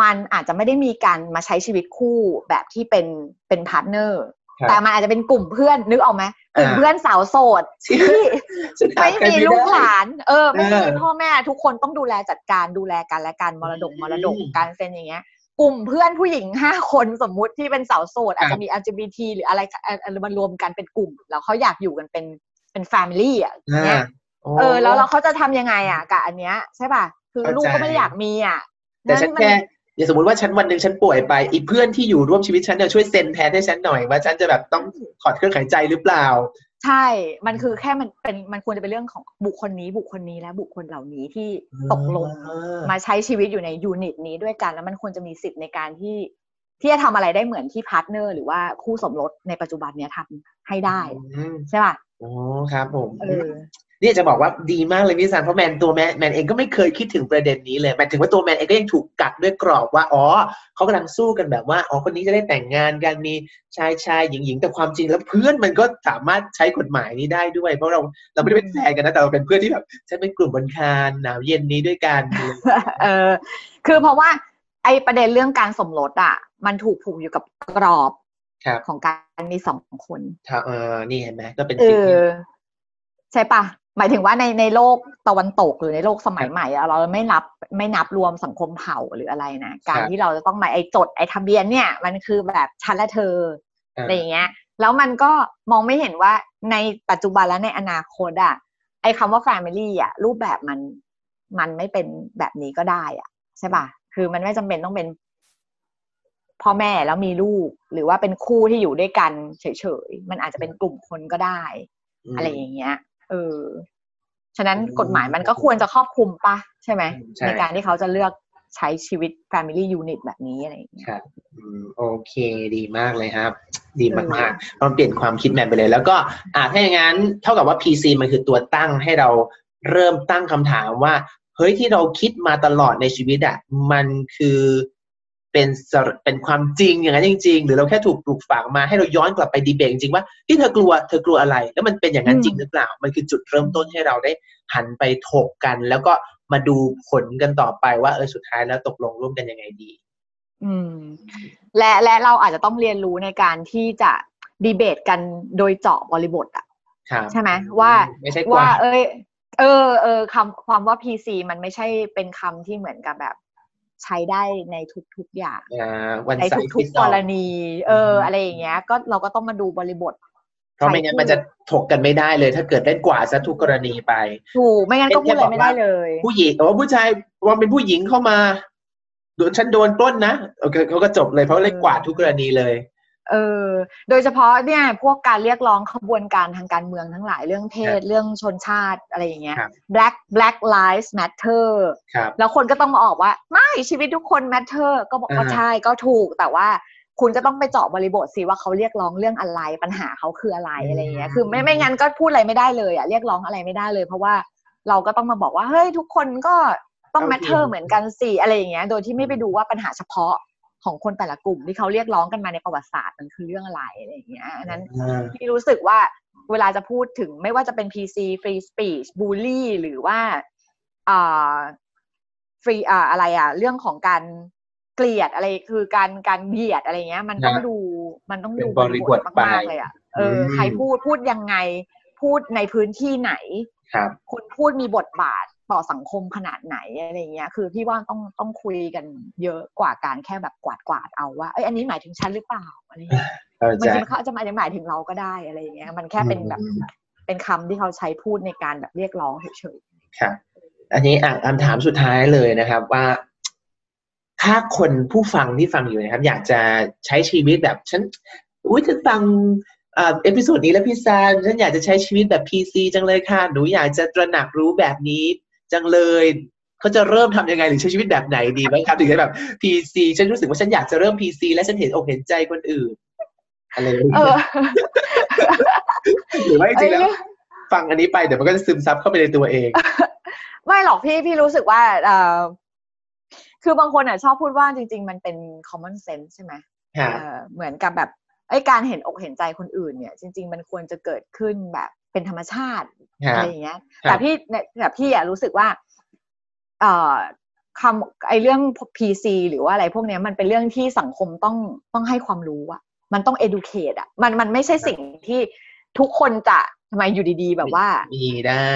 มันอาจจะไม่ได้มีการมาใช้ชีวิตคู่แบบที่เป็นเป็น partner แต่มันอาจจะเป็นกลุ่มเพื่อนนึกออกไหมกลุ่มเพื่อนสาวโสดที่ไม่มีลูกหลาน เออ ไม่มีพ่อแม่ทุกคนต้องดูแลจัดการดูแลกันและการมรดกมรดกการเซ็นอย่างเงี้ยกลุ่มเพื่อนผู้หญิงห้าคนสมมุติที่เป็นสาวโสดอาจจะมี LGBT หรืออะไรอะไรมารวมกันเป็นกลุ่ม แล้วเขาอยากอยู่กันเป็นเป็น family อะเนี่ยเออ แล้วเราเขาจะทำยังไงอะกับอันเนี้ยใช่ป่ะ คือลูกก็ไม่อยากมีอะแต่ฉันแค่ อย่างสมมติว่าฉันวันหนึ่งฉันป่วยไปอีกเพื่อนที่อยู่ร่วมชีวิตฉันเนี่ยช่วยเซ็นแทนให้ฉันหน่อยว่าฉันจะแบบต้องถอดเครื่องหายใจหรือเปล่า ใช่ มันคือแค่มันเป็นมันควรจะเป็นเรื่องของบุคคลนี้ บุคคลนี้และบุคคลเหล่านี้ที่ตกลงมาใช้ชีวิตอยู่ใน unit นี้ด้วยกันแล้วมันควรจะมีสิทธิ์ในการที่ที่จะทำอะไรได้เหมือนที่ partner หรือว่าคู่สมรสในปัจจุบันเนี้ยทำให้ได้ใช่ป่ะอ๋อครับผม นี่จะบอกว่าดีมากเลยพี่สันเพราะแมนตัวแมนแมนเองก็ไม่เคยคิดถึงประเด็นนี้เลยแมนถึงว่าตัวแมนเองก็ยังถูกจำกัดด้วยกรอบว่าอ๋อเขากำลังสู้กันแบบว่าอ๋อคนนี้จะได้แต่งงานกันมีชายชายหญิงหญิงแต่ความจริงแล้วเพื่อนมันก็สามารถใช้กฎหมายนี้ได้ด้วย เพราะเราเราไม่ได้เป็นแฟนกันนะแต่เราเป็นเพื่อนที่แบบฉันเป็นกลุ่มบนคานหนาวเย็นนี้ด้วยกันเออคือเพราะว่าไอประเด็นเรื่องการสมรสอะ มันถูกผูกอยู่กับกรอบของการมีสองคนเออนี่เห็นไหมก็เป็นสิ่งที่ใช่ปะ หมายถึงว่าในในโลกตะวันตกหรือในโลกสมัยใหม่ เราไม่นับไม่นับรวมสังคมเผ่าหรืออะไรนะการที่เราจะต้องมาไอ้จดไอ้ทะเบียนเนี่ย มันคือแบบฉันและเธออะไรอย่างเงี้ย แล้วมันก็มองไม่เห็นว่าในปัจจุบันและในอนาคตอะไอ้คำว่า family อะรูปแบบมันมันไม่เป็นแบบนี้ก็ได้อะใช่ป่ะ คือมันไม่จำเป็นต้องเป็นพ่อแม่แล้วมีลูก หรือว่าเป็นคู่ที่อยู่ด้วยกันเฉยๆ มันอาจจะเป็นกลุ่มคนก็ได้ อะไรอย่างเงี้ย เออฉะนั้นกฎหมายมันก็ควรจะครอบคลุมปะใช่ไหมในการที่เขาจะเลือกใช้ชีวิต Family Unit แบบนี้อะไรอย่างเงี้ยโอเคดีมากเลยครับ ดีมากๆต้องเปลี่ยนความคิดแมนไปเลย แล้วก็อ่าถ้าอย่างนั้นเท่ากับว่า PC มันคือตัวตั้งให้เราเริ่มตั้งคำถามว่า เฮ้ยที่เราคิดมาตลอดในชีวิตอะมันคือ เป็นเป็นความจริงอย่างนั้นจริง ๆ หรือเราแค่ถูกปลูกฝังมาให้เราย้อนกลับไปดีเบตจริงๆว่าที่เธอกลัวเธอกลัวอะไร แล้วมันเป็นอย่างนั้นจริงหรือเปล่า มันคือจุดเริ่มต้นให้เราได้หันไปถกกัน แล้วก็มาดูผลกันต่อไปว่าเออสุดท้ายแล้วตกลงร่วมกันยังไงดี อืม และและเราอาจจะต้องเรียนรู้ในการที่จะดีเบตกันโดยเจาะบริบทอะใช่ไหมว่าว่า เอ้ยเออเออคำความว่า PC มันไม่ใช่เป็นคำที่เหมือนกับแบบ ใช้ได้ในทุกๆอย่างในทุกๆกรณี เออ อะไรอย่างเงี้ย ก็เราก็ต้องมาดูบริบทเพราะไม่งั้นมันจะถกกันไม่ได้เลย ถ้าเกิดเล่นกว่าซะทุกกรณีไป ถูกไม่งั้นก็พูดอะไรไม่ได้เลย ผู้หญิงว่าผู้ชายว่าเป็นผู้หญิงเข้ามาโดนฉันโดนปล้นนะเขาก็จบเลยเพราะเล่นกว่าทุกกรณีเลย เออโดยเฉพาะเนี่ยพวกการเรียกร้องขบวนการทางการเมืองทั้งหลายเรื่องเพศเรื่องชนชาติอะไรอย่างเงี้ย black black lives matter แล้วคนก็ต้องมาออกว่า ไม่ชีวิตทุกคน matter ก็บอกว่าใช่ก็ถูกแต่ว่าคุณก็ต้องไปเจาะบริบทสิว่าเขาเรียกร้องเรื่องอะไรปัญหาเขาคืออะไรอะไรเงี้ยคือไม่ไม่งั้นก็พูดอะไรไม่ได้เลยอะเรียกร้องอะไรไม่ได้เลย เพราะว่าเราก็ต้องมาบอกว่าเฮ้ยทุกคนก็ต้อง matter เหมือนกันสิอะไรอย่างเงี้ย โดยที่ไม่ไปดูว่าปัญหาเฉพาะ ของคนแต่ละกลุ่มที่เขาเรียกร้องกันมาในประวัติศาสตร์มันคือเรื่องอะไรอะไรอย่างเงี้ยนั้นที่รู้สึกว่าเวลาจะพูดถึงไม่ว่าจะเป็น PC free speech bully หรือว่าอ่าฟรีอ่าอะไรอะ เรื่องของการเกลียดอะไรคือการการเบียดอะไรเงี้ย มันต้องดูมันต้องดูบริบทมากๆเลยอะเออใครพูดพูดยังไงพูดในพื้นที่ไหนครับคนพูดมีบทบาท ต่อสังคมขนาดไหนอะไรเงี้ย คือพี่ว่าต้องต้องคุยกันเยอะกว่าการแค่แบบกวาดกวาดเอาว่าเอ้ยอันนี้หมายถึงฉันหรือเปล่าอะไรเงี้ยมันเขาจะหมายหมายถึงเราก็ได้อะไรเงี้ย มันแค่เป็นแบบเป็นคำที่เขาใช้พูดในการแบบเรียกร้องเฉยๆครับอันนี้อะคำถามสุดท้ายเลยนะครับว่า ถ้าคนผู้ฟังที่ฟังอยู่นะครับ อยากจะใช้ชีวิตแบบฉันอุ้ยฉันฟังอ่า episode นี้แล้วพี่ซานฉันอยากจะใช้ชีวิตแบบ PC จังเลยค่ะ หนูอยากจะตระหนักรู้แบบนี้ จังเลยเขาจะเริ่มทำยังไงหรือใช้ชีวิตแบบไหนดีไหมครับถึงจะแบบ PC ฉันรู้สึกว่าฉันอยากจะเริ่ม PC และฉันเห็นอกเห็นใจคนอื่นอะไรอย่างเงี้ยหรือว่าจริงแล้วฟังอันนี้ไปเดี๋ยวมันก็จะซึมซับเข้าไปในตัวเอง ไม่หรอกพี่พี่รู้สึกว่าเออคือบางคนอะชอบพูดว่าจริง ๆ มันเป็น common sense ใช่ไหมเหมือนกับแบบไอ้การเห็นอกเห็นใจคนอื่นเนี่ย จริง ๆ มันควรจะเกิดขึ้นแบบ เป็นธรรมชาติอะไรอย่างเงี้ย แต่พี่แต่พี่อะรู้สึกว่า เอ่อคำไอเรื่อง PC หรือว่าอะไรพวกนี้มันเป็นเรื่องที่สังคมต้องต้องให้ความรู้อะมันต้อง educate อะมันมันไม่ใช่สิ่งที่ทุกคนจะทำไมอยู่ดีๆ แบบว่า มีได้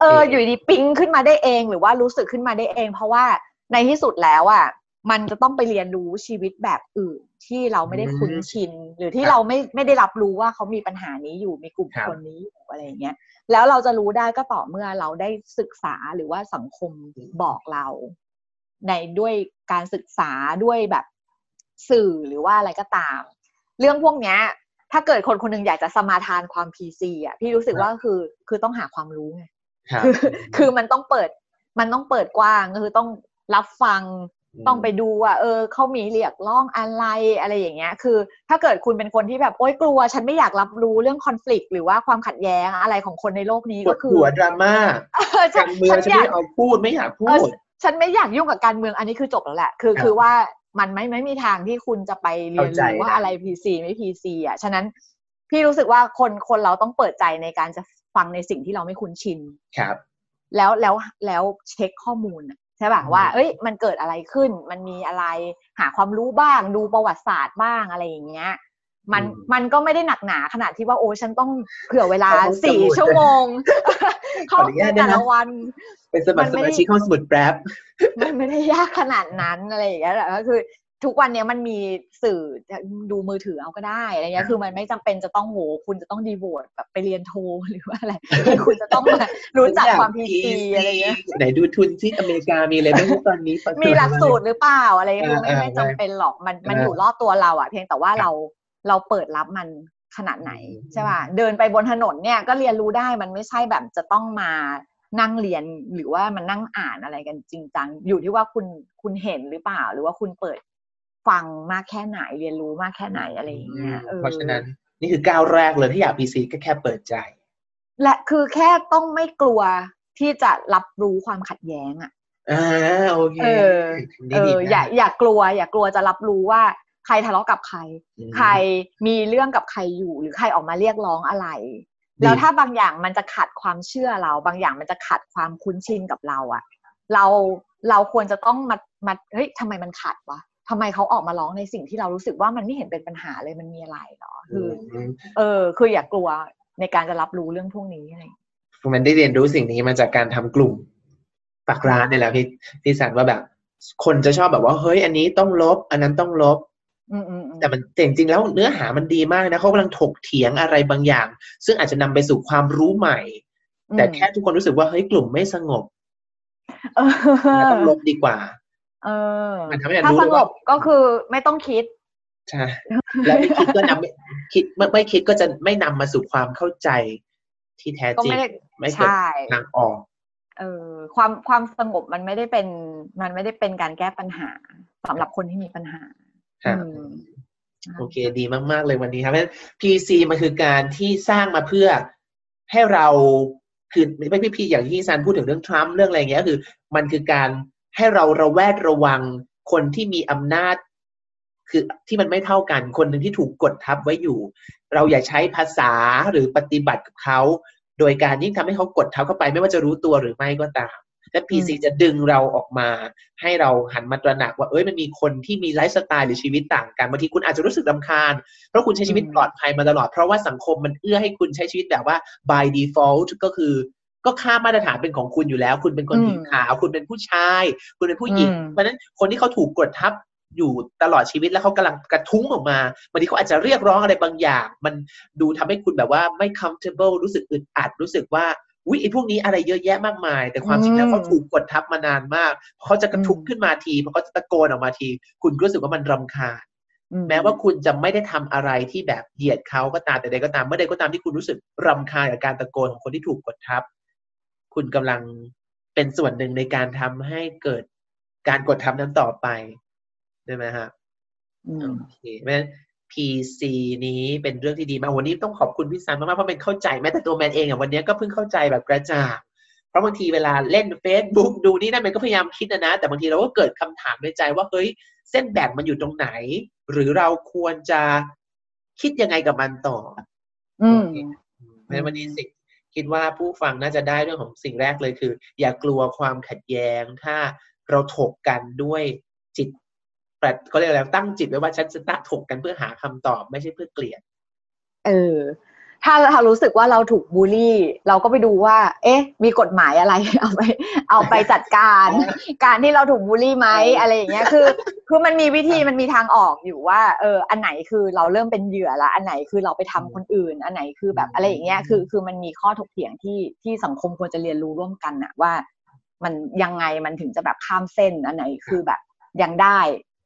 เอออยู่ดีปิ๊งขึ้นมาได้เอง หรือว่ารู้สึกขึ้นมาได้เอง เพราะว่าในที่สุดแล้วอะ มันจะต้องไปเรียนรู้ชีวิตแบบอื่นที่เราไม่ได้คุ้นชิน หรือที่เราไม่ไม่ได้รับรู้ว่าเขามีปัญหานี้อยู่มีกลุ่มคนนี้อยู่อะไรเงี้ยแล้วเราจะรู้ได้ก็ต่อเมื่อเราได้ศึกษาหรือว่าสังคมบอกเรา ในด้วยการศึกษาด้วยแบบสื่อหรือว่าอะไรก็ตาม เรื่องพวกเนี้ย ถ้าเกิดคนคนนึงอยากจะสมาทานความพีซีอะพี่รู้สึกว่าคือคือต้องหาความรู้ไงคือคือมันต้องเปิดมันต้องเปิดกว้างคือต้องรับฟัง ต้องไปดูว่าเออเขามีเรียกร้องอะไรอะไรอย่างเงี้ย คือ ถ้าเกิดคุณเป็นคนที่แบบโอ๊ยกลัว ฉันไม่อยากรับรู้เรื่องคอน FLICT หรือว่าความขัดแย้งอะไรของคนในโลกนี้ก็คือหัวดราม่าการเมืองฉันไม่เอาพูดไม่อยากพูดฉันไม่อยากยุ่งกับการเมืองอันนี้คือจบแล้วแหละ คือคือว่ามันไม่ไม่มีทางที่คุณจะไปเรียนรู้ว่าอะไร PC ไม่ PC อะฉะนั้นพี่รู้สึกว่าคนคนเราต้องเปิดใจในการจะฟังในสิ่งที่เราไม่คุ้นชินครับ แล้วแล้วแล้วเช็คข้อมูล ใช่ป่ะว่า เอ้ย มันเกิดอะไรขึ้น มันมีอะไรหาความรู้บ้างดูประวัติศาสตร์บ้างอะไรอย่างเงี้ยมันมันก็ไม่ได้หนักหนาขนาดที่ว่าโอ้ฉันต้องเผื่อเวลาสี่ชั่วโมง เข้าแต่ละวัน เป็นสมัครสมาชิกห้องสมุดแป๊บมันไม่ได้ยากขนาดนั้นอะไรอย่างเงี้ยก็คือ ทุกวันนี้มันมีสื่อดูมือถือเอาก็ได้อะไรเงี้ยคือมันไม่จำเป็นจะต้องโหคุณจะต้องดีโวตแบบไปเรียนโทหรือว่าอะไรคุณจะต้องรู้จักความพีซีอะไรเงี้ยไหนดูทุนที่อเมริกามีอะไรบ้างตอนนี้มีหลักสูตรหรือเปล่าอะไรคือไม่ไม่จำเป็นหรอกมันมันอยู่รอบตัวเราอะเพียงแต่ว่าเราเราเปิดรับมันขนาดไหนใช่ป่ะเดินไปบนถนนเนี่ยก็เรียนรู้ได้มันไม่ใช่แบบจะต้องมานั่งเรียนหรือว่ามันนั่งอ่านอะไรกันจริงจังอยู่ที่ว่าคุณคุณเห็นหรือเปล่า หรือว่าคุณเปิด ฟังมากแค่ไหนเรียนรู้มากแค่ไหนอะไรอย่างเงี้ยเพราะฉะนั้นนี่คือก้าวแรกเลยถ้าอยากพีซีก็แค่เปิดใจ และคือแค่ต้องไม่กลัวที่จะรับรู้ความขัดแย้งอะอ่าโอเคเออเอออย่าอย่ากลัว อย่ากลัวจะรับรู้ว่าใครทะเลาะกับใคร ใครมีเรื่องกับใครอยู่ หรือใครออกมาเรียกร้องอะไร แล้วถ้าบางอย่างมันจะขัดความเชื่อเรา บางอย่างมันจะขัดความคุ้นชินกับเราอะเราเราควรจะต้องมามาเฮ้ยทำไมมันขัดวะ ทำไมเขาออกมาร้องในสิ่งที่เรารู้สึกว่ามันไม่เห็นเป็นปัญหาเลยมันมีอะไรเนาะคือ เออ คืออย่ากลัวในการจะรับรู้เรื่องพวกนี้อะไรมันได้เรียนรู้สิ่งนี้มาจากการทำกลุ่มปักร้านนี่แหละพี่พี่สันว่าแบบ คนจะชอบแบบว่าเฮ้ย อันนี้ต้องลบ อันนั้นต้องลบแต่มันจริงๆแล้วเนื้อหามันดีมากนะเขากำลังถกเถียงอะไรบางอย่าง ซึ่งอาจจะนำไปสู่ความรู้ใหม่ แต่แค่ทุกคนรู้สึกว่าเฮ้ยกลุ่มไม่สงบต้องลบดีกว่า เออถ้าสงบก็คือไม่ต้องคิดใช่แล้วไม่คิดก็นำคิดไม่ไม่คิดก็จะไม่นำมาสู่ความเข้าใจที่แท้จริงไม่เกิดทางออกเออความความสงบมันไม่ได้เป็น มันไม่ได้เป็นการแก้ปัญหาสำหรับคนที่มีปัญหาครับโอเคดีมาก ๆ เลยวันนี้ครับเพราะ PC มันคือการที่สร้างมาเพื่อให้เราคือไม่พี่พี่อย่างที่ซันพูดถึงเรื่องทรัมป์เรื่องอะไรเงี้ยคือ มันคือการ ให้เราระแวดระวังคนที่มีอำนาจ คือที่มันไม่เท่ากันคนหนึ่งที่ถูกกดทับไว้อยู่ เราอย่าใช้ภาษาหรือปฏิบัติกับเขา โดยการยิ่งทำให้เขากดเท้าเข้าไปไม่ว่าจะรู้ตัวหรือไม่ก็ตามและ PC จะดึงเราออกมา ให้เราหันมาตระหนักว่าเอ้ยมันมีคนที่มีไลฟ์สไตล์หรือชีวิตต่างกันบางทีคุณอาจจะรู้สึกลาคาญ เพราะคุณใช้ชีวิตปลอดภัยมาตลอด เพราะว่าสังคมมันเอื้อให้คุณใช้ชีวิตแบบว่า by default ก็คือ ก็ค่ามาตรฐานเป็นของคุณอยู่แล้ว คุณเป็นคนผิวขาว คุณเป็นผู้ชาย คุณเป็นผู้หญิง เพราะฉะนั้นคนที่เขาถูกกดทับอยู่ตลอดชีวิตแล้วเขากำลังกระทุ้งออกมาบางทีเขาอาจจะเรียกร้องอะไรบางอย่าง มันดูทำให้คุณแบบว่าไม่ comfortable รู้สึกอึดอัดรู้สึกว่าวิไอ้พวกนี้อะไรเยอะแยะมากมาย แต่ความจริงแล้วเขาถูกกดทับมานานมากเขาจะกระทุ้งขึ้นมาทีพอเขาจะตะโกนออกมาที คุณรู้สึกว่ามันรำคาญแม้ว่าคุณจะไม่ได้ทำอะไรที่แบบเหยียดเขาก็ตามแต่ใดก็ตามเมื่อใดก็ตามที่คุณรู้สึกรำคาญกับการตะโกนของคนที่ถูกกดทับ คุณกำลังเป็นส่วนหนึ่งในการทำให้เกิดการกดทับนั้นต่อไปใช่ไหมฮะโอเคเพราะฉะนั้น PC นี้เป็นเรื่องที่ดีมากวันนี้ต้องขอบคุณพี่ซันมากๆเพราะเป็นเข้าใจแม้แต่ตัวแมนเองอะวันนี้ก็เพิ่งเข้าใจแบบกระจ่างเพราะบางทีเวลาเล่น Facebook ดูนี่นั่นมันก็พยายามคิดนะนะ แต่บางทีเราก็เกิดคำถามในใจว่าเฮ้ยเส้นแบ่งมันอยู่ตรงไหน หรือเราควรจะคิดยังไงกับมันต่ออืมในวันนี้สิ่ง คิดว่าผู้ฟังน่าจะได้เรื่องของสิ่งแรกเลยคือ อย่ากลัวความขัดแย้ง ถ้าเราถกกันด้วยจิตแต่เขาเรียกอะไรตั้งจิตไว้ว่าฉันจะตัดถกกันเพื่อหาคำตอบไม่ใช่เพื่อเกลียด เออ ถ้าเรารู้สึกว่าเราถูกบูลลี่ เราก็ไปดูว่า เอ๊ะ มีกฎหมายอะไร เอาไป เอาไปจัดการ การที่เราถูกบูลลี่ไหมอะไรอย่างเงี้ย คือ คือมันมีวิธี มันมีทางออกอยู่ว่า เออ อันไหนคือเราเริ่มเป็นเหยื่อละ อันไหนคือเราไปทำคนอื่น อันไหนคือแบบอะไรอย่างเงี้ย คือ คือมันมีข้อถกเถียงที่ ที่สังคมควรจะเรียนรู้ร่วมกันอะว่า มันยังไงมันถึงจะแบบข้ามเส้น อันไหนคือแบบยังได้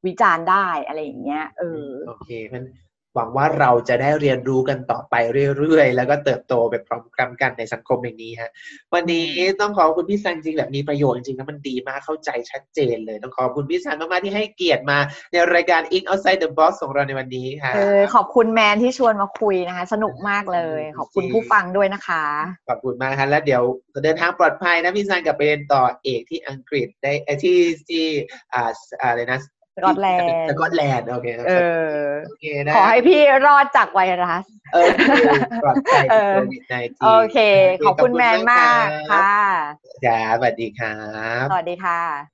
วิจารณ์ได้อะไรอย่างเงี้ย เออ โอเค มัน หวังว่าเราจะได้เรียนรู้กันต่อไปเรื่อยๆ แล้วก็เติบโตไปพร้อมกันในสังคมอย่างนี้ฮะ วันนี้ต้องขอบคุณพี่ซันจริงแบบมีประโยชน์จริงๆแล้วมันดีมากเข้าใจชัดเจนเลย ต้องขอบคุณพี่ซันมากๆที่ให้เกียรติมา ในรายการ Ink Outside the Box ของเราในวันนี้ค่ะเออขอบคุณแมนที่ชวนมาคุยนะคะ สนุกมากเลย ขอบคุณผู้ฟังด้วยนะคะ ขอบคุณมากครับแล้วเดี๋ยวจะเดินทางปลอดภัยนะพี่ซันกับไปเรียนต่อเอกที่อังกฤษได้ที่ที่อ่าอะไรนะส กอตแลนด์สกอตแลนด์โอเคเออโอเคนะขอให้พี่รอดจากไวรัส เออปลอดภัยโควิดโอเค ขอบคุณแมนมากค่ะจ้าสวัสดีครับ สวัสดีค่ะ